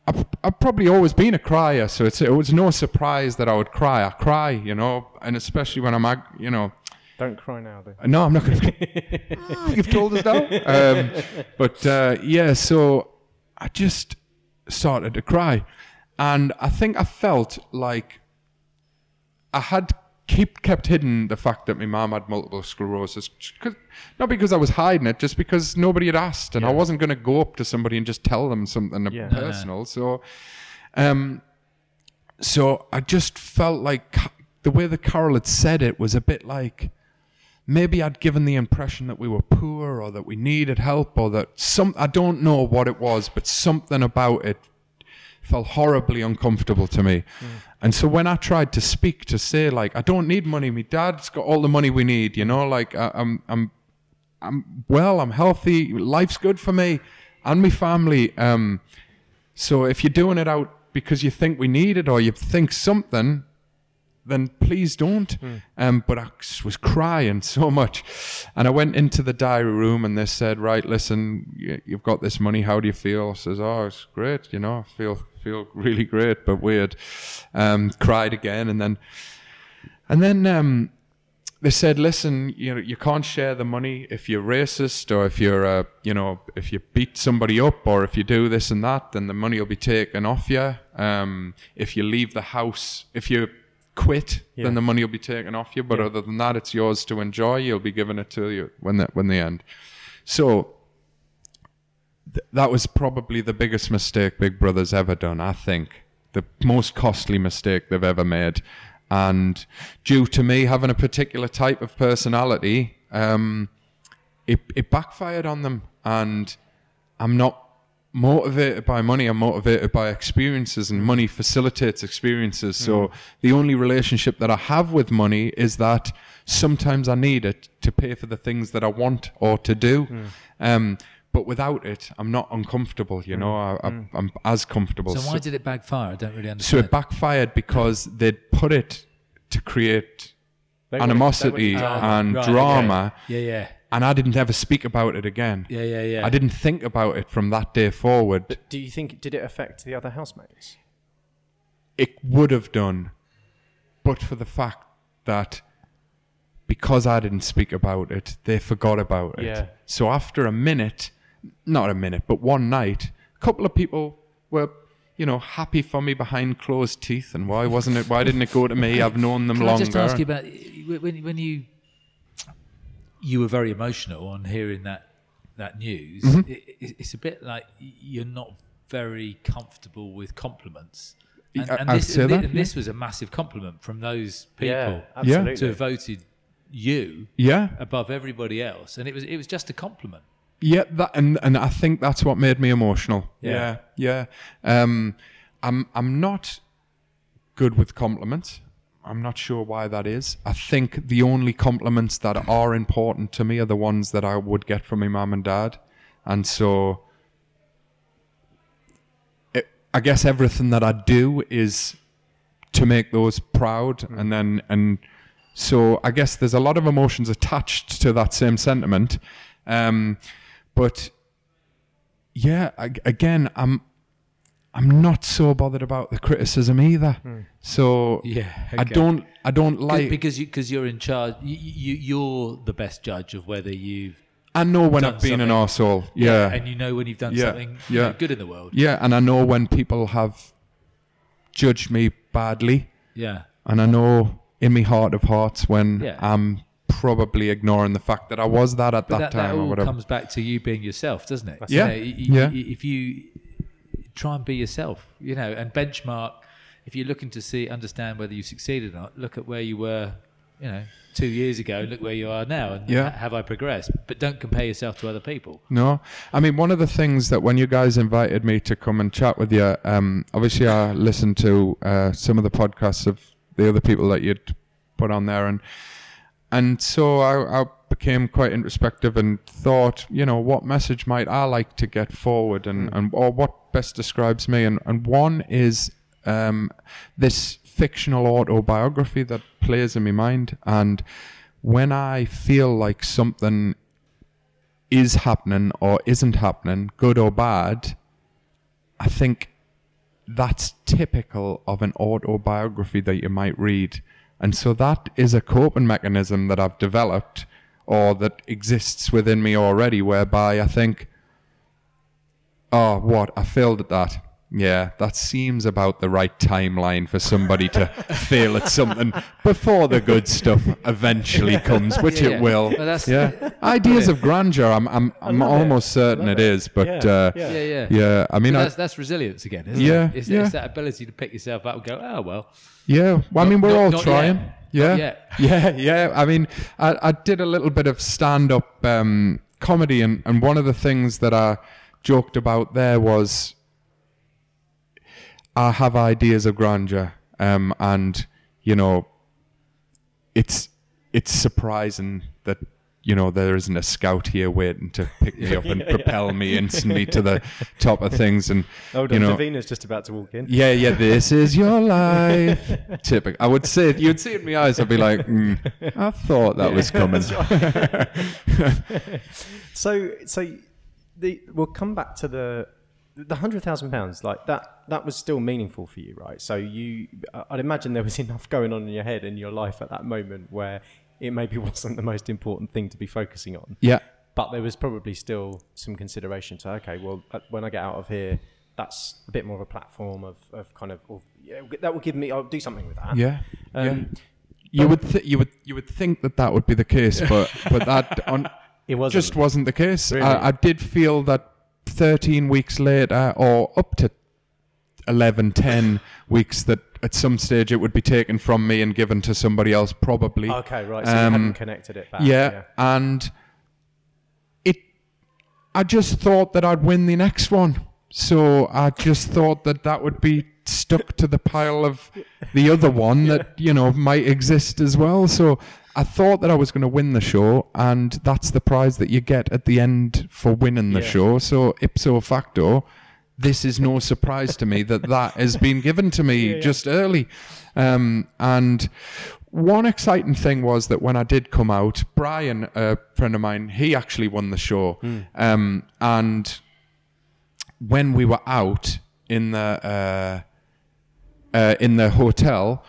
I've, I've probably always been a crier, so it's, it was no surprise that I would cry. I cry, you know, and especially when I'm, you know, Don't cry now, though. no, I'm not going to. You've told us now. Um, but uh, yeah, so I just started to cry, and I think I felt like I had keep kept hidden the fact that my mum had multiple sclerosis. not because I was hiding it, just because nobody had asked, and I wasn't going to go up to somebody and just tell them something Yeah. personal. So, um, so I just felt like the way that Carole had said it was a bit like maybe I'd given the impression that we were poor or that we needed help or that some I don't know what it was, but something about it felt horribly uncomfortable to me. And so when I tried to speak to say like I don't need money, my dad's got all the money we need, you know, like I, I'm I'm I'm well, I'm healthy, life's good for me and my family. Um, so if you're doing it out because you think we need it or you think something, then please don't. Um, but I was crying so much. And I went into the diary room and they said, right, listen, you've got this money. How do you feel? I says, oh, it's great. You know, I feel, feel really great, but weird. Um, cried again. And then, and then, um, they said, listen, you know, you can't share the money if you're racist or if you're, uh, you know, if you beat somebody up or if you do this and that, then the money will be taken off you. Um, if you leave the house, if you quit, Yeah. then the money will be taken off you. But Yeah. other than that, it's yours to enjoy. You'll be given it to you when the, when the end. So th- that was probably the biggest mistake Big Brother's ever done. I think the most costly mistake they've ever made, and due to me having a particular type of personality, um, it it backfired on them, and I'm not motivated by money. I'm motivated by experiences, and money facilitates experiences. So mm. the only relationship that I have with money is that sometimes I need it to pay for the things that I want or to do. Mm. Um, but without it, I'm not uncomfortable. You know, mm. I, I, I'm as comfortable. So why did it backfire? I don't really understand so it backfired because they'd put it to create They animosity they wanted and Right, okay. drama, yeah, yeah, and I didn't ever speak about it again. yeah, yeah, yeah. I didn't think about it from that day forward. But do you think did it affect the other housemates? it would have done, but for the fact that because I didn't speak about it, they forgot about it. Yeah. So after a minute, not a minute, but one night, a couple of people were you know, happy for me behind closed teeth. And why wasn't it? Why didn't it go to me? I've known them Can longer. I just ask you about when when you you were very emotional on hearing that that news? Mm-hmm. It, it- it's a bit like you're not very comfortable with compliments. And, and this, and thi- that, and this was a massive compliment from those people Yeah, Yeah. to have voted you yeah, above everybody else, and it was it was just a compliment. Yeah, that and and I think that's what made me emotional. Yeah. Yeah, yeah. Um, I'm I'm not good with compliments. I'm not sure why that is. I think the only compliments that are important to me are the ones that I would get from my mum and dad, and so it, I guess everything that I do is to make those proud, and then and so I guess there's a lot of emotions attached to that same sentiment. Um, but yeah, ag- again, I'm I'm not so bothered about the criticism either. Hmm. So Yeah, I don't I don't like. because you because you're in charge. You, you you're the best judge of whether you've I know when done I've been an something. arsehole. Yeah, and you know when you've done Yeah, something yeah. good in the world. yeah, and I know when people have judged me badly, Yeah, and I know in my heart of hearts when Yeah. I'm probably ignoring the fact that I was that at but that, that, that time or all whatever. comes back to you being yourself, doesn't it? Yeah, You know, y- y- yeah. If you try and be yourself, you know, and benchmark. If you're looking to see, understand whether you succeeded or not, look at where you were, you know, two years ago. Look where you are now, and Yeah. ha- have I progressed? But don't compare yourself to other people. No, I mean one of the things that when you guys invited me to come and chat with you, um, obviously I listened to uh, some of the podcasts of the other people that you'd put on there, and and so I, I became quite introspective and thought, you know, what message might I like to get forward, and, and or what best describes me, and and one is um, this fictional autobiography that plays in my mind, and when I feel like something is happening or isn't happening, good or bad, I think that's typical of an autobiography that you might read. And so that is a coping mechanism that I've developed or that exists within me already, whereby I think, oh, what? I failed at that. Yeah, that seems about the right timeline for somebody to fail at something before the good stuff eventually comes, which Yeah, it yeah. will. Well, that's- yeah, ideas of grandeur. I'm, I'm, I'm love it. almost certain it it. is, but Yeah, uh, yeah. Yeah, yeah. yeah. I mean, But I, that's, that's resilience again, isn't Yeah, it? It's, yeah. it's that ability to pick yourself up and go, oh, well. Yeah, well, I mean, we're not- all not trying. yet. Yeah, yet. yeah, yeah. I mean, I, I did a little bit of stand-up um, comedy, and, and one of the things that I joked about there was I have ideas of grandeur, um, and you know, it's it's surprising that you know there isn't a scout here waiting to pick me up and propel me instantly to the top of things, and Hold you know, Davina's just about to walk in. yeah, yeah, this is your life. Typical. I would say you'd see it in my eyes. I'd be like, mm, I thought that was coming. So, so the we'll come back to the the hundred thousand pounds. Like that, that was still meaningful for you, right? So you, I'd imagine there was enough going on in your head in your life at that moment where it maybe wasn't the most important thing to be focusing on, yeah, but there was probably still some consideration to okay, well, uh, when I get out of here. That's a bit more of a platform of, of kind of, of yeah, that will give me. I'll do something with that. yeah, yeah. Um, You would th- you would you would think that that would be the case, but but that on, It wasn't. just wasn't the case. Really? I, I did feel that 13 weeks later, or up to 11, 10 weeks, that at some stage it would be taken from me and given to somebody else, probably. Okay, right. So you Um, hadn't connected it back. yeah, and it. I just thought that I'd win the next one, so I just thought that that would be stuck to the pile of the other one that you know might exist as well. So I thought that I was going to win the show, and that's the prize that you get at the end for winning the Yeah. show. So ipso facto. This is no surprise to me that that has been given to me Yeah, yeah. just early. Um, and one exciting thing was that when I did come out, Brian, a friend of mine, he actually won the show. Um, and when we were out in the uh, uh, in the hotel,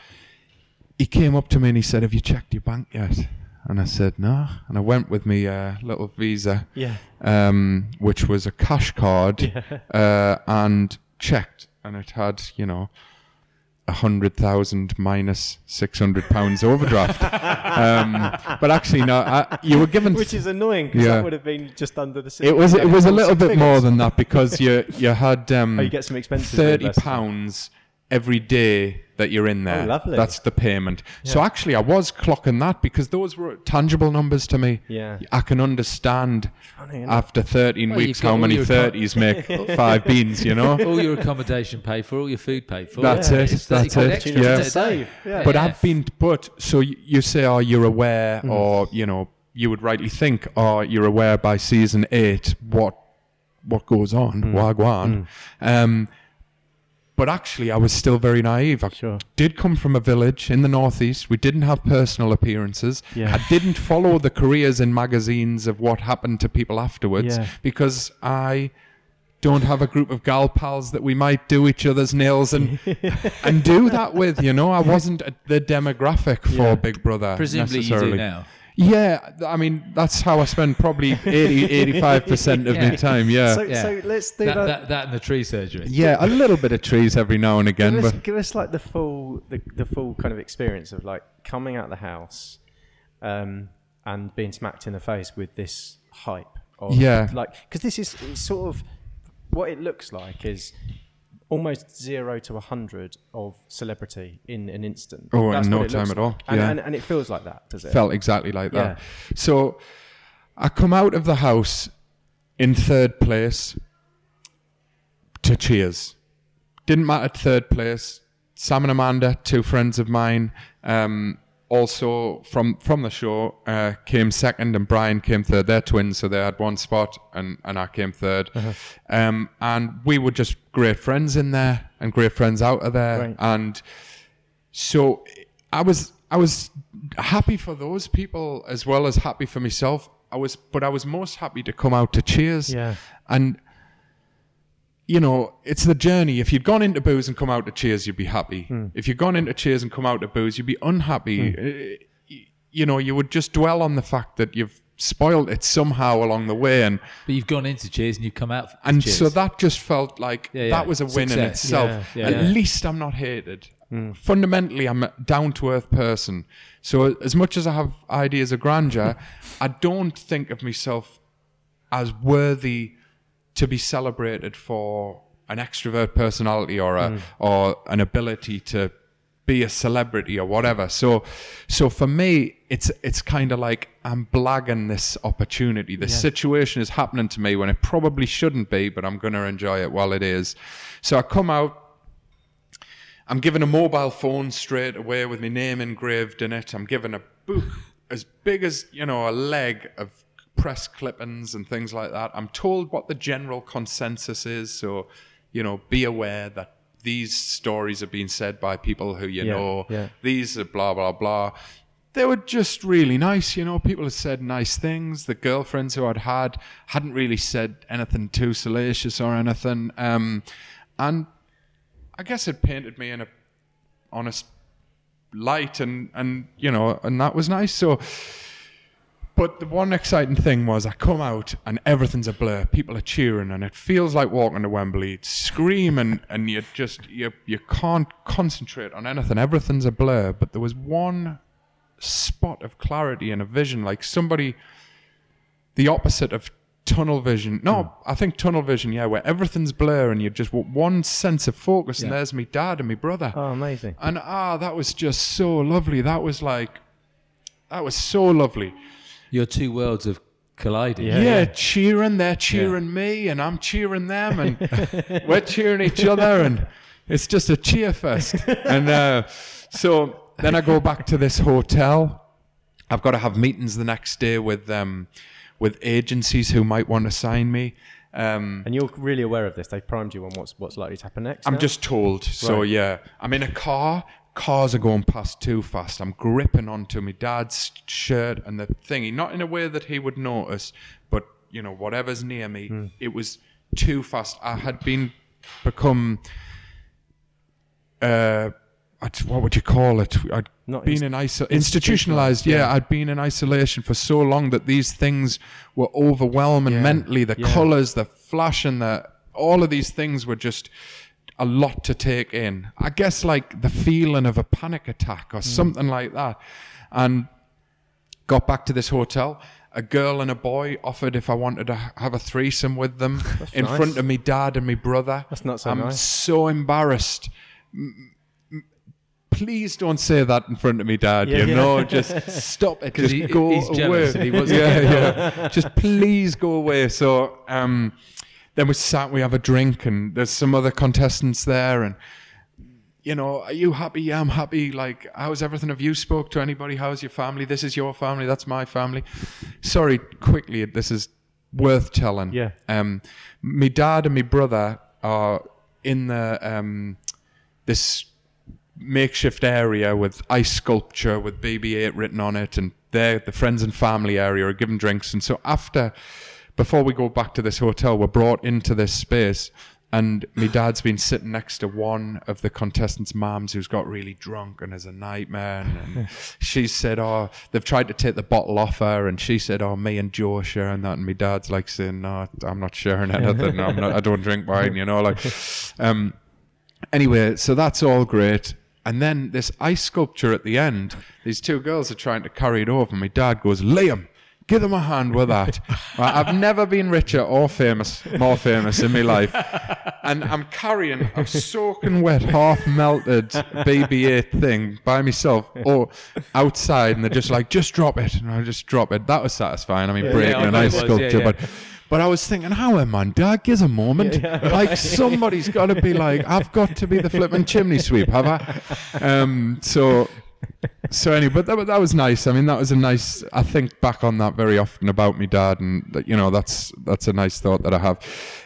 he came up to me and he said, "Have you checked your bank yet?" And I said, "No." And I went with me uh, little Visa Yeah. um, which was a cash card, uh, and checked. and it had, you know, a hundred thousand minus six hundred pounds overdraft. um, but actually, no, I, you were given. Which is annoying because Yeah. that would have been just under the. It was it was a little bit figures. more than that because you you had um, Oh, you get some expenses. 30 pounds every day that you're in there. Oh, lovely. That's the payment. So actually, I was clocking that because those were tangible numbers to me. Yeah. I can understand Funny, after 13 Well, weeks how many your account- 30s make five beans, you know? all your accommodation paid for, all your food paid for. That's Yeah. it. It's That's 30 it. Yeah. to Save, yeah. But Yeah. I've been, but so you say, oh, you're aware, Hmm. or you know, you would rightly think, oh, you're aware by season eight what what goes on, Hmm. wagwan. Um, but actually, I was still very naive. I Sure. did come from a village in the northeast. We didn't have personal appearances. Yeah. I didn't follow the careers in magazines of what happened to people afterwards Yeah. because I don't have a group of gal pals that we might do each other's nails and and do that with. You know, I wasn't a, the demographic for Yeah. Big Brother. Presumably you do now. Yeah, I mean that's how I spend probably 80 85 percent of Yeah. my time. Yeah, So, Yeah. so let's do That, that. that, that and the tree surgery. yeah, a little bit of trees every now and again, give, us, but give us like the full the, the full kind of experience of like coming out of the house um, and being smacked in the face with this hype of Yeah. like because this is sort of what it looks like is almost zero to a hundred of celebrity in an instant. Oh, in no time at all. And, Yeah. and, and it feels like that, does it? felt exactly like that. Yeah. So I come out of the house in third place to Cheers. Didn't matter third place. Sam and Amanda, two friends of mine, um, also from from the show, uh, came second, and Brian came third. They're twins, so they had one spot, and, and I came 3rd Uh-huh. Um, and we were just great friends in there, and great friends out of there, Right. and so I was I was happy for those people as well as happy for myself. I was, but I was most happy to come out to Cheers. Yeah. And you know, it's the journey. If you'd gone into boos and come out to Cheers, you'd be happy. Hmm. If you'd gone into Cheers and come out to boos, you'd be unhappy. Hmm. Uh, y- You know, you would just dwell on the fact that you've spoiled it somehow along the way, and But you've gone into Cheers and you've come out. and Cheers. so that just felt like Yeah, yeah. that was a win in itself. Yeah, yeah, At yeah. least I'm not hated. Hmm. Fundamentally, I'm a down to earth person. So as much as I have ideas of grandeur, I don't think of myself as worthy to be celebrated for an extrovert personality or a mm. or an ability to be a celebrity or whatever. So so for me it's it's kind of like I'm blagging this opportunity. This situation is happening to me when it probably shouldn't be, but I'm going to enjoy it while it is. So I come out I'm given a mobile phone straight away with my name engraved in it. I'm given a book as big as, you know, a leg of press clippings and things like that. I'm told what the general consensus is. So, you know, be aware that these stories are being said by people who you Yeah, know. yeah. These are blah, blah, blah. They were just really nice, you know. People had said nice things. The girlfriends who I'd had hadn't really said anything too salacious or anything. Um, and I guess it painted me in a honest light, and and you know, and that was nice. So, but the one exciting thing was I come out and everything's a blur. People are cheering, and it feels like walking to Wembley, It's screaming, and you just you you can't concentrate on anything. Everything's a blur. But there was one spot of clarity and a vision, like somebody, the opposite of tunnel vision. No, I think tunnel vision, yeah, where everything's blur and you just want one sense of focus, and there's me dad and me brother. Oh, amazing. And ah, that was just so lovely. That was like, that was so lovely. Your two worlds have collided. Yeah. Yeah, cheering, they're cheering me, and I'm cheering them, and we're cheering each other, and it's just a cheer fest. and uh, so then I go back to this hotel. I've got to have meetings the next day with um, with agencies who might want to sign me. Um, And you're really aware of this. They've primed you on what's what's likely to happen next. I'm now? just told. So Right. yeah, I'm in a car. Cars are going past too fast. I'm gripping onto my dad's shirt and the thingy, not in a way that he would notice, but you know, whatever's near me, Hmm. it was too fast. I had been become, uh, what would you call it? I'd Not been in iso- institutionalized. Yeah, I'd been in isolation for so long that these things were overwhelming Yeah, mentally. The yeah. colors, the flash, and the all of these things were just a lot to take in. I guess like the feeling of a panic attack or something like that. And got back to this hotel. A girl and a boy offered if I wanted to have a threesome with them in nice. front of me dad and me brother. That's not so I'm nice. so embarrassed. Please don't say that in front of me, Dad. Yeah, you yeah. know, just stop it. Just he- go away. he wants to yeah, yeah. Just please go away. So, um, then we sat, we have a drink, and there's some other contestants there, and you know, are you happy? Yeah, I'm happy. Like, how's everything? Have you spoke to anybody? How's your family? This is your family. That's my family. Sorry, quickly, this is worth telling. Yeah. Um, my dad and my brother are in the um, this makeshift area with ice sculpture with BB-8 written on it, and they're the friends and family area are given drinks. And so after, before we go back to this hotel, we're brought into this space. And my dad's been sitting next to one of the contestants' moms who's got really drunk and is a nightmare. And, and she said, "Oh, they've tried to take the bottle off her," and she said, "Oh, me and Joe are sharing that." And my dad's like saying, "No, I'm not sharing anything. I'm not, I don't drink wine." You know, like, um, anyway, so that's all great. And then this ice sculpture at the end, these two girls are trying to carry it over. My dad goes, Liam, give them a hand with that. Right, I've never been richer or famous, more famous in my life. And I'm carrying a soaking wet, half melted BB-8 thing by myself or outside. And they're just like, just drop it. And I just drop it. That was satisfying. I mean, breaking yeah, an ice sculpture. yeah. But but I was thinking, how am I, Dad? Gives a moment. Like somebody's got to be like, I've got to be the flipping chimney sweep, have I? Um, so, so anyway, but that, that was nice. I mean, that was a nice. I think back on that very often about me dad, and that, you know, that's that's a nice thought that I have.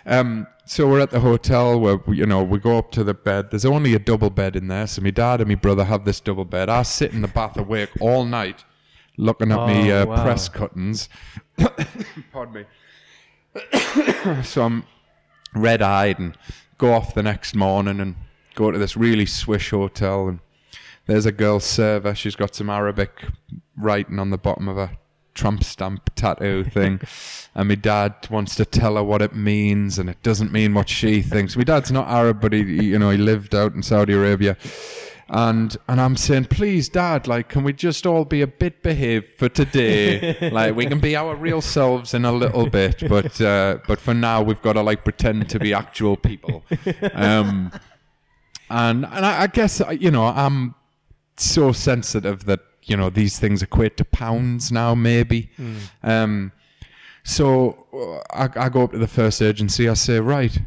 Um, so we're at the hotel where we- you know we go up to the bed. There's only a double bed in there, so my dad and my brother have this double bed. I sit in the bath awake all night, looking at me Oh, uh, wow. press cuttings. Pardon me so I'm red eyed and go off the next morning and go to this really swish hotel and there's a girl server. She's got some Arabic writing on the bottom of a tramp stamp tattoo thing. and my dad wants to tell her what it means and it doesn't mean what she thinks. My dad's not Arab, but he, you know, he lived out in Saudi Arabia. And and I'm saying, please, Dad, like, can we just all be a bit behaved for today? like, we can be our real selves in a little bit, but uh, but for now, we've got to like pretend to be actual people. Um, and and I, I guess you know I'm so sensitive that you know these things equate to pounds now, maybe. Um, so uh, I, I go up to the first agency. I say, right,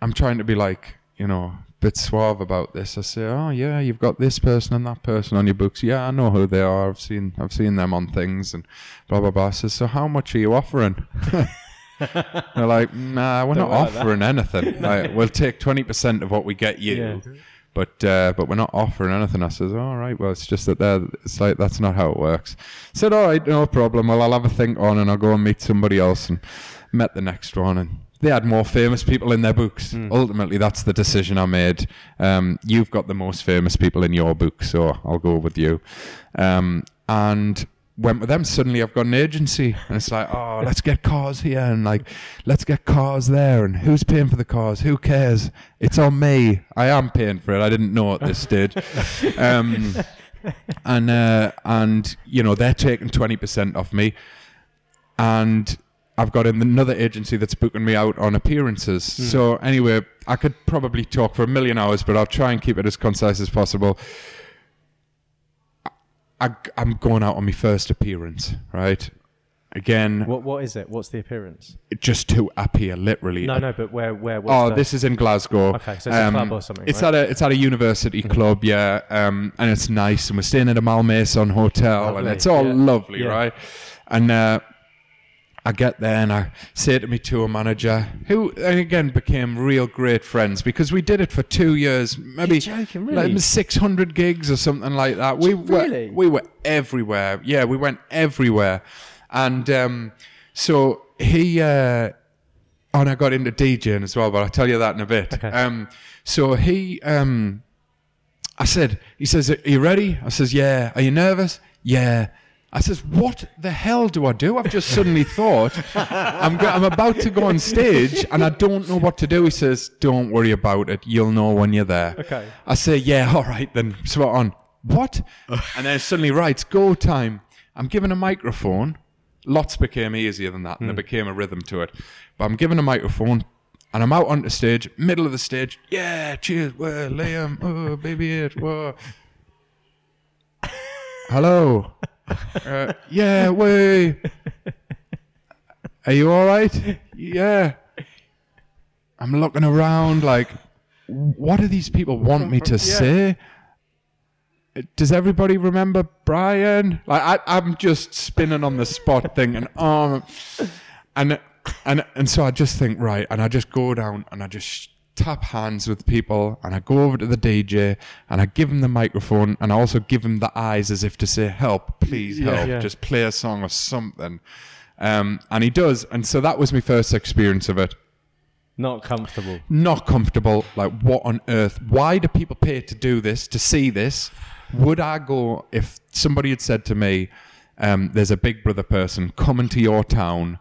I'm trying to be like, you know, a bit suave about this. I say, oh yeah, you've got this person and that person on your books. Yeah, I know who they are. I've seen, I've seen them on things and blah blah blah. I says, so how much are you offering? They're like, nah, we're not like that." offering anything. Like, we'll take twenty percent of what we get you. Yeah. But uh, but we're not offering anything. I says, all right. Well, it's just that they're, it's like that's not how it works. said, all right, no problem. Well, I'll have a think on and I'll go and meet somebody else. And met the next one, and they had more famous people in their books. Ultimately, that's the decision I made. Um, you've got the most famous people in your book, so I'll go with you. Um, and went with them. Suddenly, I've got an agency, and it's like, oh, let's get cars here, and like, let's get cars there, and who's paying for the cars? Who cares? It's on me. I am paying for it. I didn't know at this stage. Um, and uh, and you know they're taking twenty percent off me, and I've got another agency that's booking me out on appearances. So anyway, I could probably talk for a million hours, but I'll try and keep it as concise as possible. I, I'm going out on my first appearance, right? Again, What what is it? What's the appearance? just to appear, literally. No, no, but where where? Oh, the- this is in Glasgow. Um, Okay, so it's a club or something, It's right? at a it's at a university club, yeah, um, and it's nice. And we're staying at a Malmaison hotel, and it's all yeah. lovely, Yeah. right? And uh, I get there and I say to my tour manager, who again became real great friends because we did it for two years, maybe joking, like six hundred gigs or something like that. We Really? were we were everywhere. Yeah, we went everywhere, and um, so he. Uh, Oh, and I got into DJing as well, but I'll tell you that in a bit. Okay. Um, so he, um, I said, he says, "Are you ready?" I says, "Yeah." Are you nervous? Yeah. I says, "What the hell do I do?" I've just suddenly thought I'm go- I'm about to go on stage and I don't know what to do. He says, "Don't worry about it. You'll know when you're there." Okay. I say, "Yeah, all right then." Spot on. What? and then suddenly writes, "Go time." I'm given a microphone. Lots became easier than that, and there hmm. became a rhythm to it. But I'm given a microphone. And I'm out onto stage, middle of the stage. Yeah, cheers, well, Liam, oh, baby, it, whoa. Hello. Uh, yeah, way. Are you all right? Yeah. I'm looking around like, what do these people want me to say? Does everybody remember Brian? Like, I, I'm just spinning on the spot thinking, oh, and and and so I just think right, and I just go down and I just tap hands with people, and I go over to the DJ and I give him the microphone, and I also give him the eyes as if to say, "Help, please Yeah. help, Yeah. just play a song or something." Um, and he does, and so that was my first experience of it. Not comfortable. Not comfortable. Like, what on earth? Why do people pay to do this, to see this? Would I go if somebody had said to me, um, "There's a Big Brother person coming to your town"?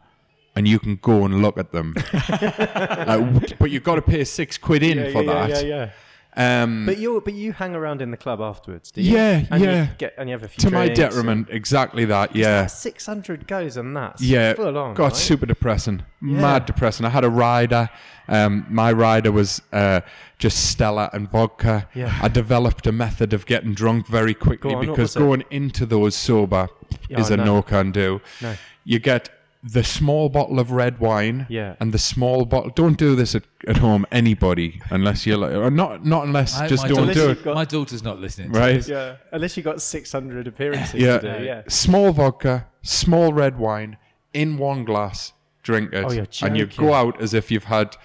And you can go and look at them, Like, but you've got to pay six quid in Yeah, for yeah, that. yeah, yeah. Um, But you but you hang around in the club afterwards, do you? Yeah, and yeah. You get, and you have a few to my drinks detriment, exactly that. Yeah, Six hundred goes and that's yeah. full on. got right? super depressing, Yeah. mad depressing. I had a rider. Um, my rider was uh, just Stella and vodka. Yeah. I developed a method of getting drunk very quickly Go on, because was it? going into those sober Yeah, is I a know. no can do. No. You get the small bottle of red wine Yeah. and the small bottle. Don't do this at, at home, anybody, unless you're like, or not, not unless, I- just my don't daughter- do it. you've got- My daughter's not listening. To Right? this. Yeah, unless you got six hundred appearances Yeah. to do. Yeah. Small vodka, small red wine in one glass, drink it. Oh, you're and you joking. go out as if you've had,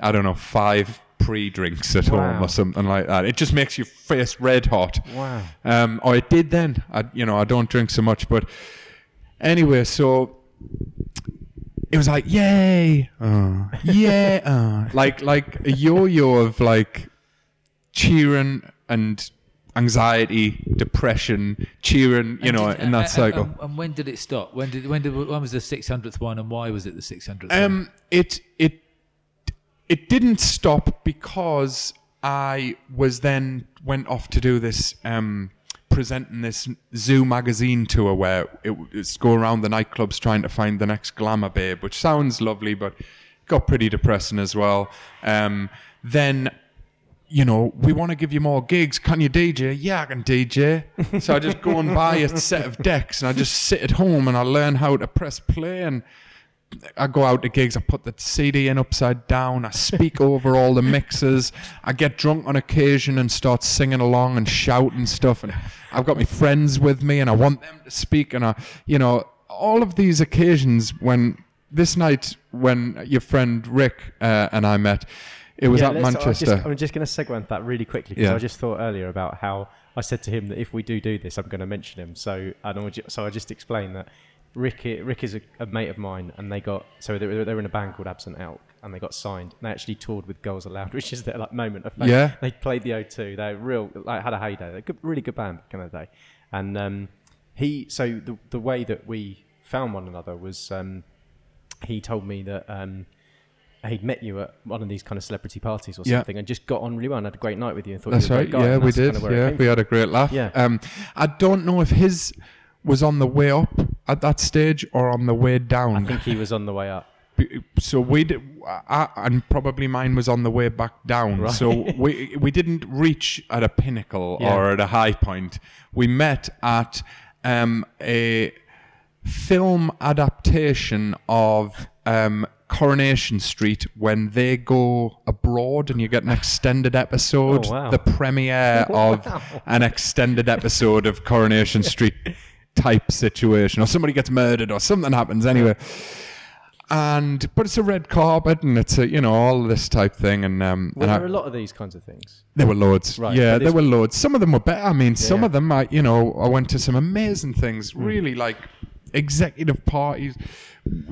I don't know, five pre drinks at home Wow. or something like that. It just makes your face red hot. Wow. Um, or it did then. I, you know, I don't drink so much, but anyway, so it was like, yay, uh, yeah, uh, like like a yo-yo of like cheering and anxiety, depression, cheering, you And know, did- in that and- cycle. And, and when did it stop? When did when did when was the six hundredth one, and why was it the six hundredth? Um, it it it didn't stop because I was then went off to do this um presenting this zoo magazine tour where it, it's go around the nightclubs trying to find the next glamour babe, which sounds lovely, but got pretty depressing as well. Um, then. You know, we want to give you more gigs. Can you DJ? Yeah, I can DJ. So I just go and buy a set of decks and I just sit at home and I learn how to press play and I go out to gigs, I put the CD in upside down, I speak over all the mixes, I get drunk on occasion and start singing along and shouting stuff, and I've got my friends with me and I want them to speak, and I, you know, all of these occasions when this night when your friend Rick uh, and I met, it was Yeah, at Manchester. I'm just going to segue into that really quickly because Yeah. I just thought earlier about how I said to him that if we do do this, I'm going to mention him. So I don't. So I just explained that Rick, i- Rick is a, a mate of mine, and they got so they were, they were in a band called Absent Elk, and they got signed. And they actually toured with Girls Aloud, which is their like moment of fame. Yeah. They played the O2. They were real like had a heyday. They're a good, really good band back in the day. And um, he so the the way that we found one another was um, he told me that. Um, he'd met you at one of these kind of celebrity parties or Yeah. something and just got on really well and had a great night with you and thought That's you were a right. great guy. Yeah, and we that's did. kind of where it Yeah, came we had a great laugh. Yeah. Um, I don't know if his was on the way up at that stage or on the way down. I think he was on the way up. So we did, I, and probably mine was on the way back down. Right. So we we didn't reach at a pinnacle Yeah. or at a high point. We met at um, a film adaptation of um, Coronation Street when they go abroad and you get an extended episode. Oh, wow. The premiere of an extended episode of Coronation Street type situation, or somebody gets murdered, or something happens anyway and but it's a red carpet and it's a you know all this type thing and um there Were and there I- a lot of these kinds of things? there were loads Right, yeah but there this- were loads some of them were better i mean some Yeah. of them i you know i went to some amazing things Hmm. really like executive parties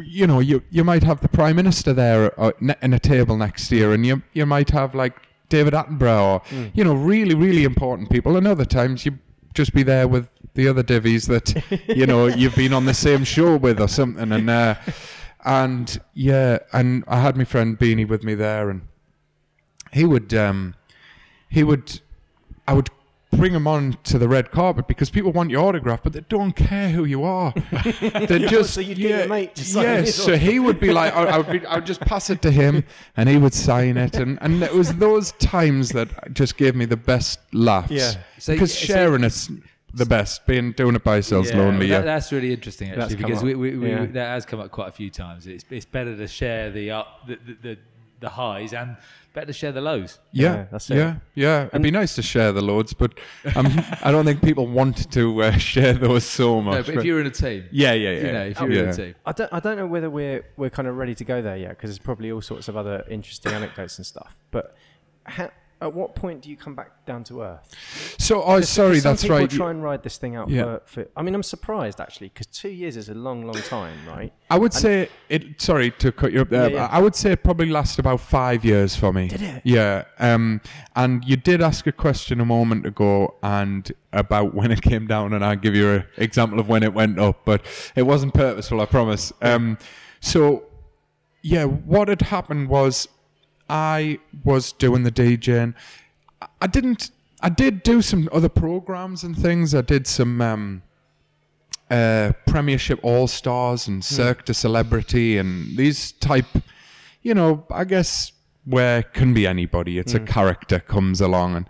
you know you you might have the prime minister there uh, ne- in a table next year and you you might have like david attenborough or Hmm. you know really really important people and other times you just be there with the other divvies that you know you've been on the same show with or something, and uh, and yeah, and I had my friend Beanie with me there, and he would um, he would I would bring him on to the red carpet because people want your autograph, but they don't care who you are. They're just so you'd get your yeah, mate to sign yeah. his So he would be like, I, I would be, I would just pass it to him, and he would sign it, and and it was those times that just gave me the best laughs. Yeah. So- because so- sharing it's the best. Being doing it by yourselves lonely. that- Yeah, that's really interesting That's actually come because we, we, we, Yeah. that has come up quite a few times. It's it's better to share the up the, the, the the highs and better to share the lows. yeah, Yeah, that's it. yeah, yeah. It'd be nice to share the loads, but um, I don't think people want to uh, share those so much. No, but if you're in a team, yeah, yeah, yeah, you know, if you're yeah. in a team, I don't, I don't know whether we're we're kind of ready to go there yet because there's probably all sorts of other interesting anecdotes and stuff. But how, at what point do you come back down to earth? So, oh, 'Cause- sorry, some that's people right. Try and ride this thing out Yeah. for, for. I mean, I'm surprised actually because two years is a long, long time, right? I would say it. Sorry to cut you up there. Yeah, yeah. I would say it probably lasted about five years for me. Did it? Yeah. Um. And you did ask a question a moment ago, and about when it came down, and I'll give you an example of when it went up, but it wasn't purposeful. I promise. Um. So, yeah, what had happened was, I was doing the DJing. I- didn't. I did do some other programs and things. I did some. Um, uh, Premiership All Stars and Cirque du Celebrity and these type, you know, I guess where can be anybody. It's a character comes along and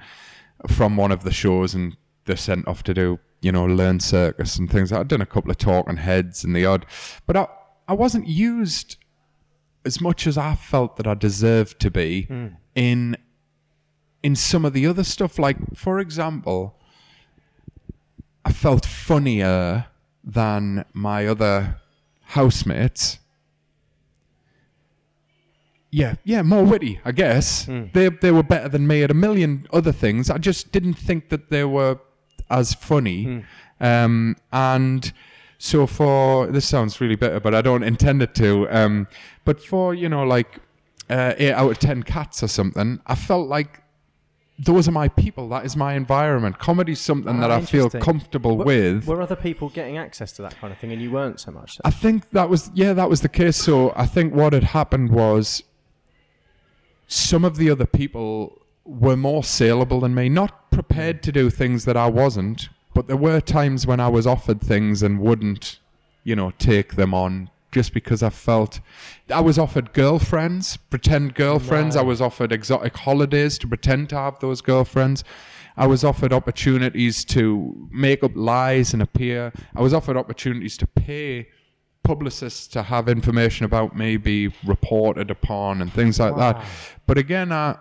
from one of the shows and they're sent off to do, you know, learn circus and things. I'd done a couple of talking heads and the odd, but I, I wasn't used as much as I felt that I deserved to be hmm. in in some of the other stuff. Like, for example, I felt funnier than my other housemates. Yeah, yeah, more witty, I guess. Hmm. They they were better than me at a million other things. I just didn't think that they were as funny. Hmm. Um, and so for this sounds really bitter, but I don't intend it to. Um, but for you know like uh, eight out of ten cats or something, I felt like those are my people. That is my environment. Comedy's something that Ah, I feel comfortable Were- with. Were other people getting access to that kind of thing, and you weren't so much? I think that was yeah, that was the case. So I think what had happened was some of the other people were more saleable than me, not prepared to do things that I wasn't, but there were times when I was offered things and wouldn't, you know, take them on just because I felt I was offered girlfriends, pretend girlfriends. I was offered exotic holidays to pretend to have those girlfriends. I was offered opportunities to make up lies and appear. I was offered opportunities to pay publicists to have information about me be reported upon and things like that. But again, I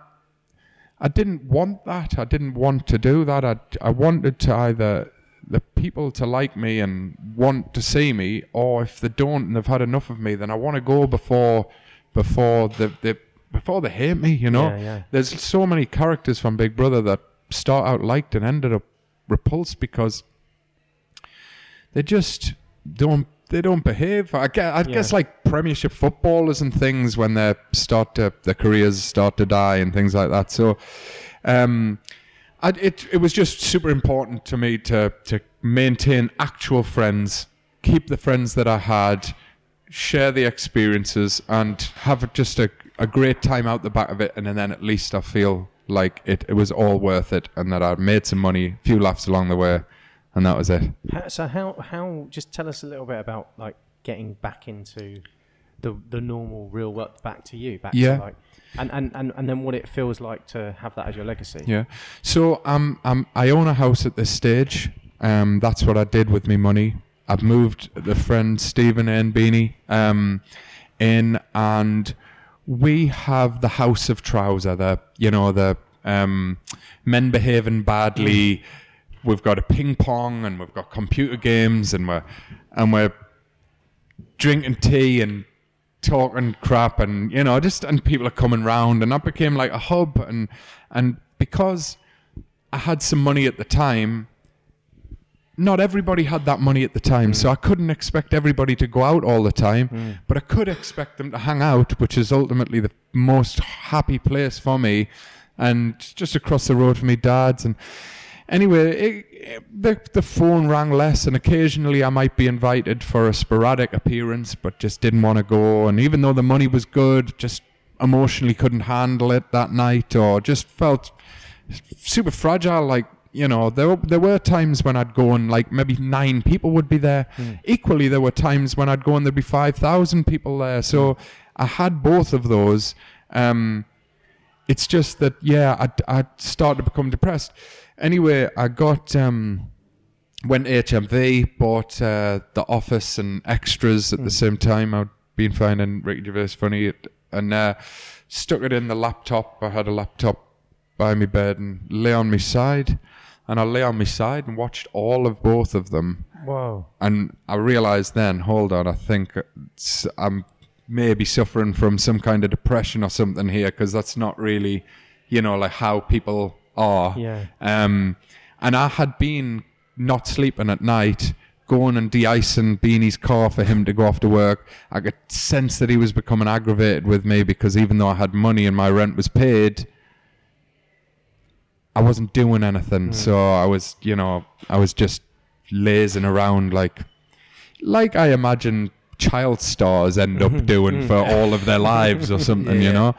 I didn't want that. I didn't want to do that. I I wanted to either the people to like me and want to see me, or if they don't and they've had enough of me, then I want to go before before the the before they hate me. You know, Yeah, yeah. there's so many characters from Big Brother that start out liked and ended up repulsed because they just don't they don't behave. I guess, I guess Yeah. like Premiership footballers and things when they start to their careers start to die and things like that. So, um, I, it it was just super important to me to to maintain actual friends, keep the friends that I had, share the experiences, and have just a a great time out the back of it. And then at least I feel like it it was all worth it, and that I made some money, a few laughs along the way, and that was it. How, so how how just tell us a little bit about like getting back into the the normal real world back to you back Yeah. to like and, and, and, and then what it feels like to have that as your legacy. Yeah. So um, um, I own a house at this stage. Um, that's what I did with my money. I've moved the friend Stephen and Beanie um, in, and we have the House of Trouser. The you know the um, men behaving badly. We've got a ping pong, and we've got computer games, and we're and we're drinking tea and talking crap and you know just and people are coming round and that became like a hub and and because I had some money at the time not everybody had that money at the time. Mm. So I couldn't expect everybody to go out all the time mm. but I could expect them to hang out which is ultimately the most happy place for me and just across the road from me dad's and anyway, it, it- the the phone rang less, and occasionally I might be invited for a sporadic appearance, but just didn't want to go. And even though the money was good, just emotionally couldn't handle it that night, or just felt super fragile. Like you know, there were, there were times when I'd go and like maybe nine people would be there. Equally, there were times when I'd go and there'd be five thousand people there. So I had both of those. Um, it's just that yeah, I I started to become depressed. Anyway, I got um, went to HMV, bought uh, The Office and extras at the same time. I'd been finding Ricky Gervais funny, and uh, stuck it in the laptop. I had a laptop by my bed and lay on my side, and I lay on my side and watched all of both of them. Whoa. And I realized then, hold on, I think I'm maybe suffering from some kind of depression or something here because that's not really, you know, like how people are. Yeah. Um, and I had been not sleeping at night, going and de-icing Beanie's car for him to go off to work. I could sense that he was becoming aggravated with me because even though I had money and my rent was paid, I wasn't doing anything. So I was, you know, I was just lazing around like, like I imagine child stars end up doing for all of their lives or something, you know.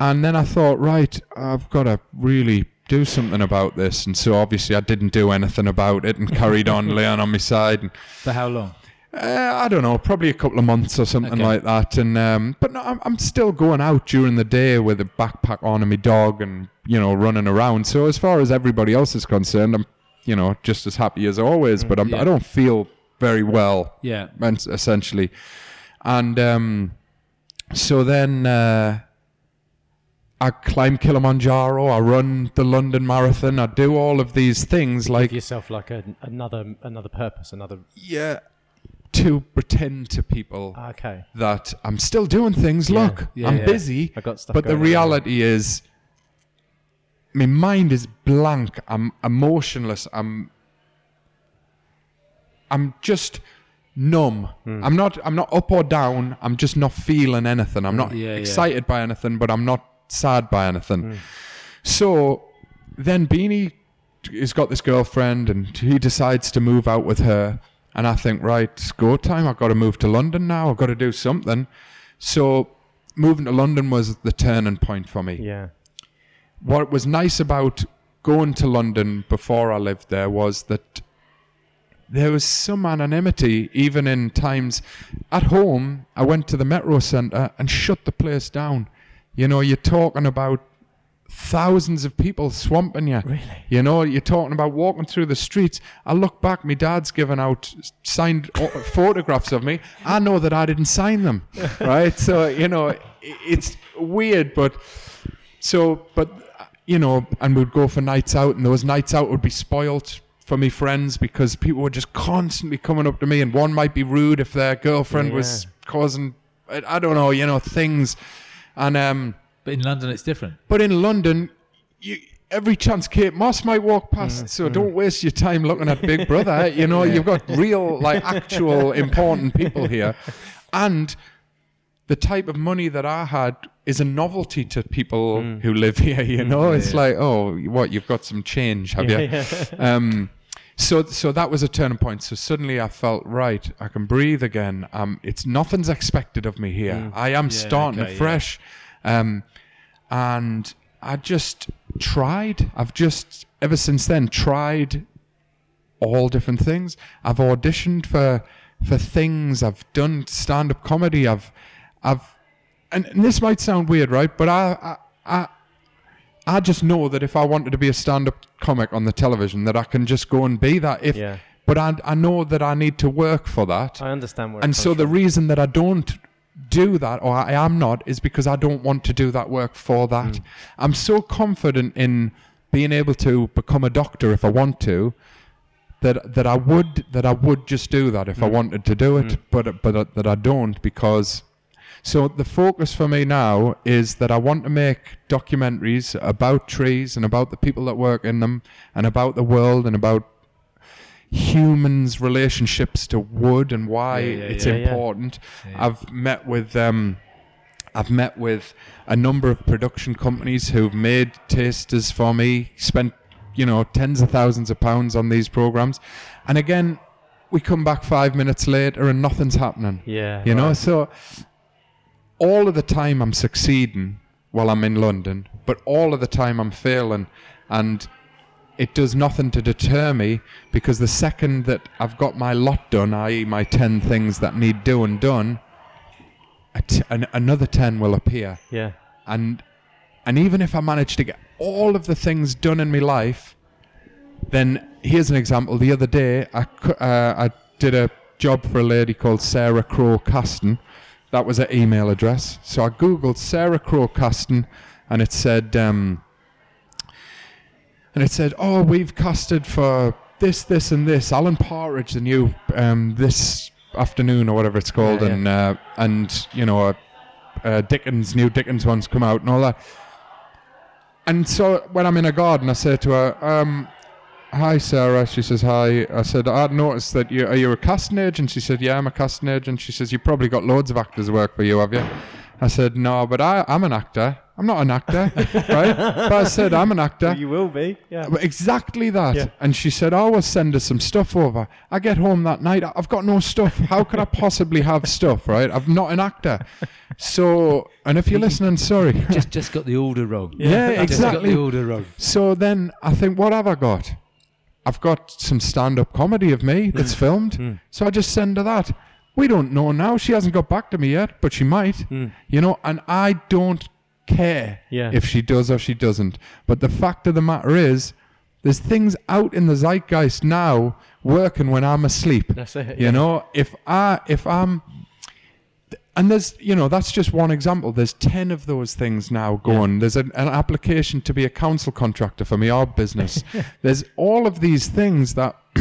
And then I thought, right, I've got to really do something about this. And so obviously I didn't do anything about it and carried on laying on my side. And For how long? uh, I don't know, probably a couple of months or something Okay. like that. And um, but no, I'm, I'm still going out during the day with a backpack on and my dog, and you know, running around. So as far as everybody else is concerned, I'm you know just as happy as always. But I'm, Yeah. I don't feel very well Yeah. essentially. And um, so then uh, I climb Kilimanjaro, I run the London Marathon, I do all of these things like Give yourself like a, another another purpose, another. yeah, to pretend to people Okay. that I'm still doing things. Yeah. Look, Yeah, I'm yeah. busy, I got stuff. but the going on. reality is, my mind is blank. I'm emotionless. I'm, I'm just numb. Hmm. I'm not. I'm not up or down. I'm just not feeling anything. I'm not excited by anything, but I'm not sad by anything. Hmm. So then Beanie has got this girlfriend, and he decides to move out with her. And I think, right, it's go time. I've got to move to London now. I've got to do something. So moving to London was the turning point for me Yeah. what was nice about going to London before I lived there was that there was some anonymity, even in times at home. I went to the Metro Centre and shut the place down. You know, you're talking about thousands of people swamping you. Really? You know, you're talking about walking through the streets. I look back, my dad's given out signed photographs of me. I know that I didn't sign them, right? So, you know, it's weird, but so, but, you know, and we'd go for nights out, and those nights out would be spoilt for me friends because people were just constantly coming up to me, and one might be rude if their girlfriend Yeah, was causing, I, I don't know, you know, things. And, um, But in London, it's different. but in London, you, every chance Kate Moss might walk past, Mm, so don't waste your time looking at Big Brother. You know, you've got real, like, actual important people here, and the type of money that I had is a novelty to people Mm. who live here. You know, it's like, oh, what you've got some change, have you? Yeah, um, so so that was a turning point. So suddenly I felt right. I can breathe again. Um, it's nothing's expected of me here. I am starting okay, yeah. um, and I just tried. I've just ever since then tried all different things. I've auditioned for for things. I've done stand up comedy. I've I've and, and this might sound weird, right? But I I. I I just know that if I wanted to be a stand-up comic on the television, that I can just go and be that. If, Yeah. but I, I know that I need to work for that, I understand where. and so the from. reason that I don't do that, or I am not, is because I don't want to do that work for that. Mm. I'm so confident in being able to become a doctor if I want to, that that I would that I would just do that if I Mm. wanted to do it, but but that I don't because. So the focus for me now is that I want to make documentaries about trees and about the people that work in them and about the world and about humans' relationships to wood and why Yeah, yeah, it's yeah, important. I've met with um, I've met with a number of production companies who've made tasters for me. Spent you know, tens of thousands of pounds on these programs. And again, we come back five minutes later and nothing's happening. Yeah. You know, so all of the time I'm succeeding while I'm in London, but all of the time I'm failing. And it does nothing to deter me because the second that I've got my lot done, i.e., my 10 things that need doing done, a t- an, another 10 will appear. Yeah. And and even if I manage to get all of the things done in my life, then here's an example. The other day, I, cu- uh, I did a job for a lady called Sarah Crowe Casting. That was her email address. So I googled Sarah Crowe Casting, and it said, um, and it said, oh, we've casted for this, this, and this. Alan Partridge, the new um, this afternoon or whatever it's called, Yeah, yeah. and uh, and you know, uh, uh, Dickens, new Dickens ones come out and all that. And so when I'm in a garden, I say to her, um, "Hi, Sarah." She says, "Hi." I said, "I'd noticed that you are you a casting agent." She said, "Yeah, I'm a casting agent." She says, "You probably got loads of actors work for you, have you?" I said, "No, but I, I'm an actor. I'm not an actor, right?" But I said, "I'm an actor." You will be. Yeah. But Exactly that. Yeah. And she said, "I will send her some stuff over." I get home that night. I've got no stuff. How could I possibly have stuff? Right? I'm not an actor. So, and if you're listening, sorry. just just got the order wrong. Yeah, Just got exactly. the order wrong. So then I think, what have I got? I've got some stand-up comedy of me that's Hmm. filmed. So I just send her that. We don't know now. She hasn't got back to me yet, but she might. You know, and I don't care. Yeah. if she does or she doesn't. But the fact of the matter is, there's things out in the zeitgeist now working when I'm asleep. That's it. You yeah. know, if I if I'm and there's you know that's just one example. There's ten of those things now going. There's an, an application to be a council contractor for my art business. there's all of these things that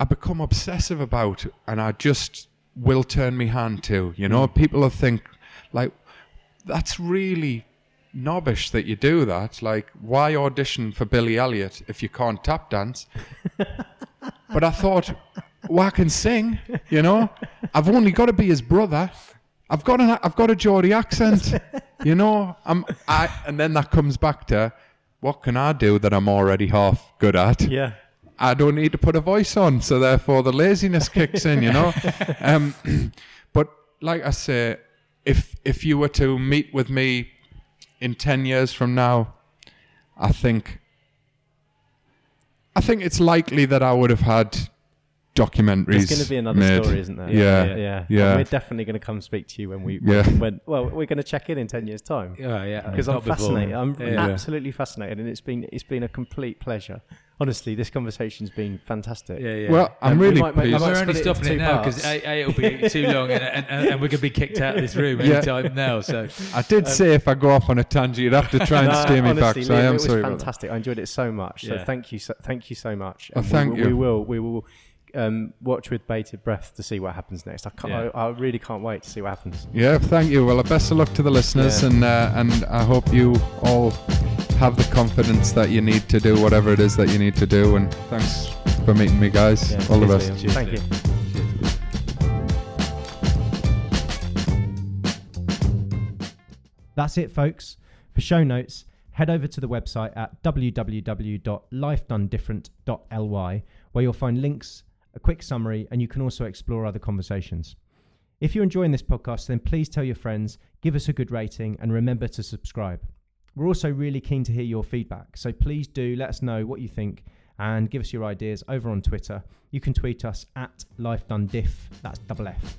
I become obsessive about, and I just will turn my hand to. You know, mm. people will think like that's really knobbish that you do that. Like, why audition for Billy Elliot if you can't tap dance? but I thought, well, I can sing. You know, I've only got to be his brother. I've got an I've got a Geordie accent. You know, I'm I, and then that comes back to what can I do that I'm already half good at? Yeah. I don't need to put a voice on, so therefore the laziness kicks in, you know. um, but like I say, if if you were to meet with me in ten years from now, I think I think it's likely that I would have had documentaries. There's going to be another made. story, isn't there? Yeah, yeah. yeah. yeah. And we're definitely going to come speak to you when we. Yeah. When, well, we're going to check in in ten years' time Yeah, yeah. because I'm Not before. fascinated. I'm Yeah. absolutely fascinated, and it's been it's been a complete pleasure. Honestly, this conversation's been fantastic. Yeah, yeah. Well, I'm Um, really might make- pleased. We're might only split it into stopping it two now because parts. a, a, it'll be too long, and, and, and, and we're going to be kicked out of this room Yeah. anytime now. So I did say if I go off on a tangent, you'd have to try and No, steer me back. honestly, So I am it was sorry. fantastic. I enjoyed it so much. So thank you, so, thank you so much. Oh, And we thank will- you. We will, we will um, watch with bated breath to see what happens next. I can't. Yeah. I, I really can't wait to see what happens. Yeah, thank you. Well, best of luck to the listeners, Yeah. and uh, and I hope you all have the confidence that you need to do whatever it is that you need to do. And thanks for meeting me, guys. Yeah, all the cheers, best. Liam. Thank you. That's it, folks. For show notes, head over to the website at www.lifedonedifferent.ly, where you'll find links, a quick summary, and you can also explore other conversations. If you're enjoying this podcast, then please tell your friends, give us a good rating, and remember to subscribe. We're also really keen to hear your feedback, so please do let us know what you think and give us your ideas over on Twitter. You can tweet us at lifedonediff, that's double F.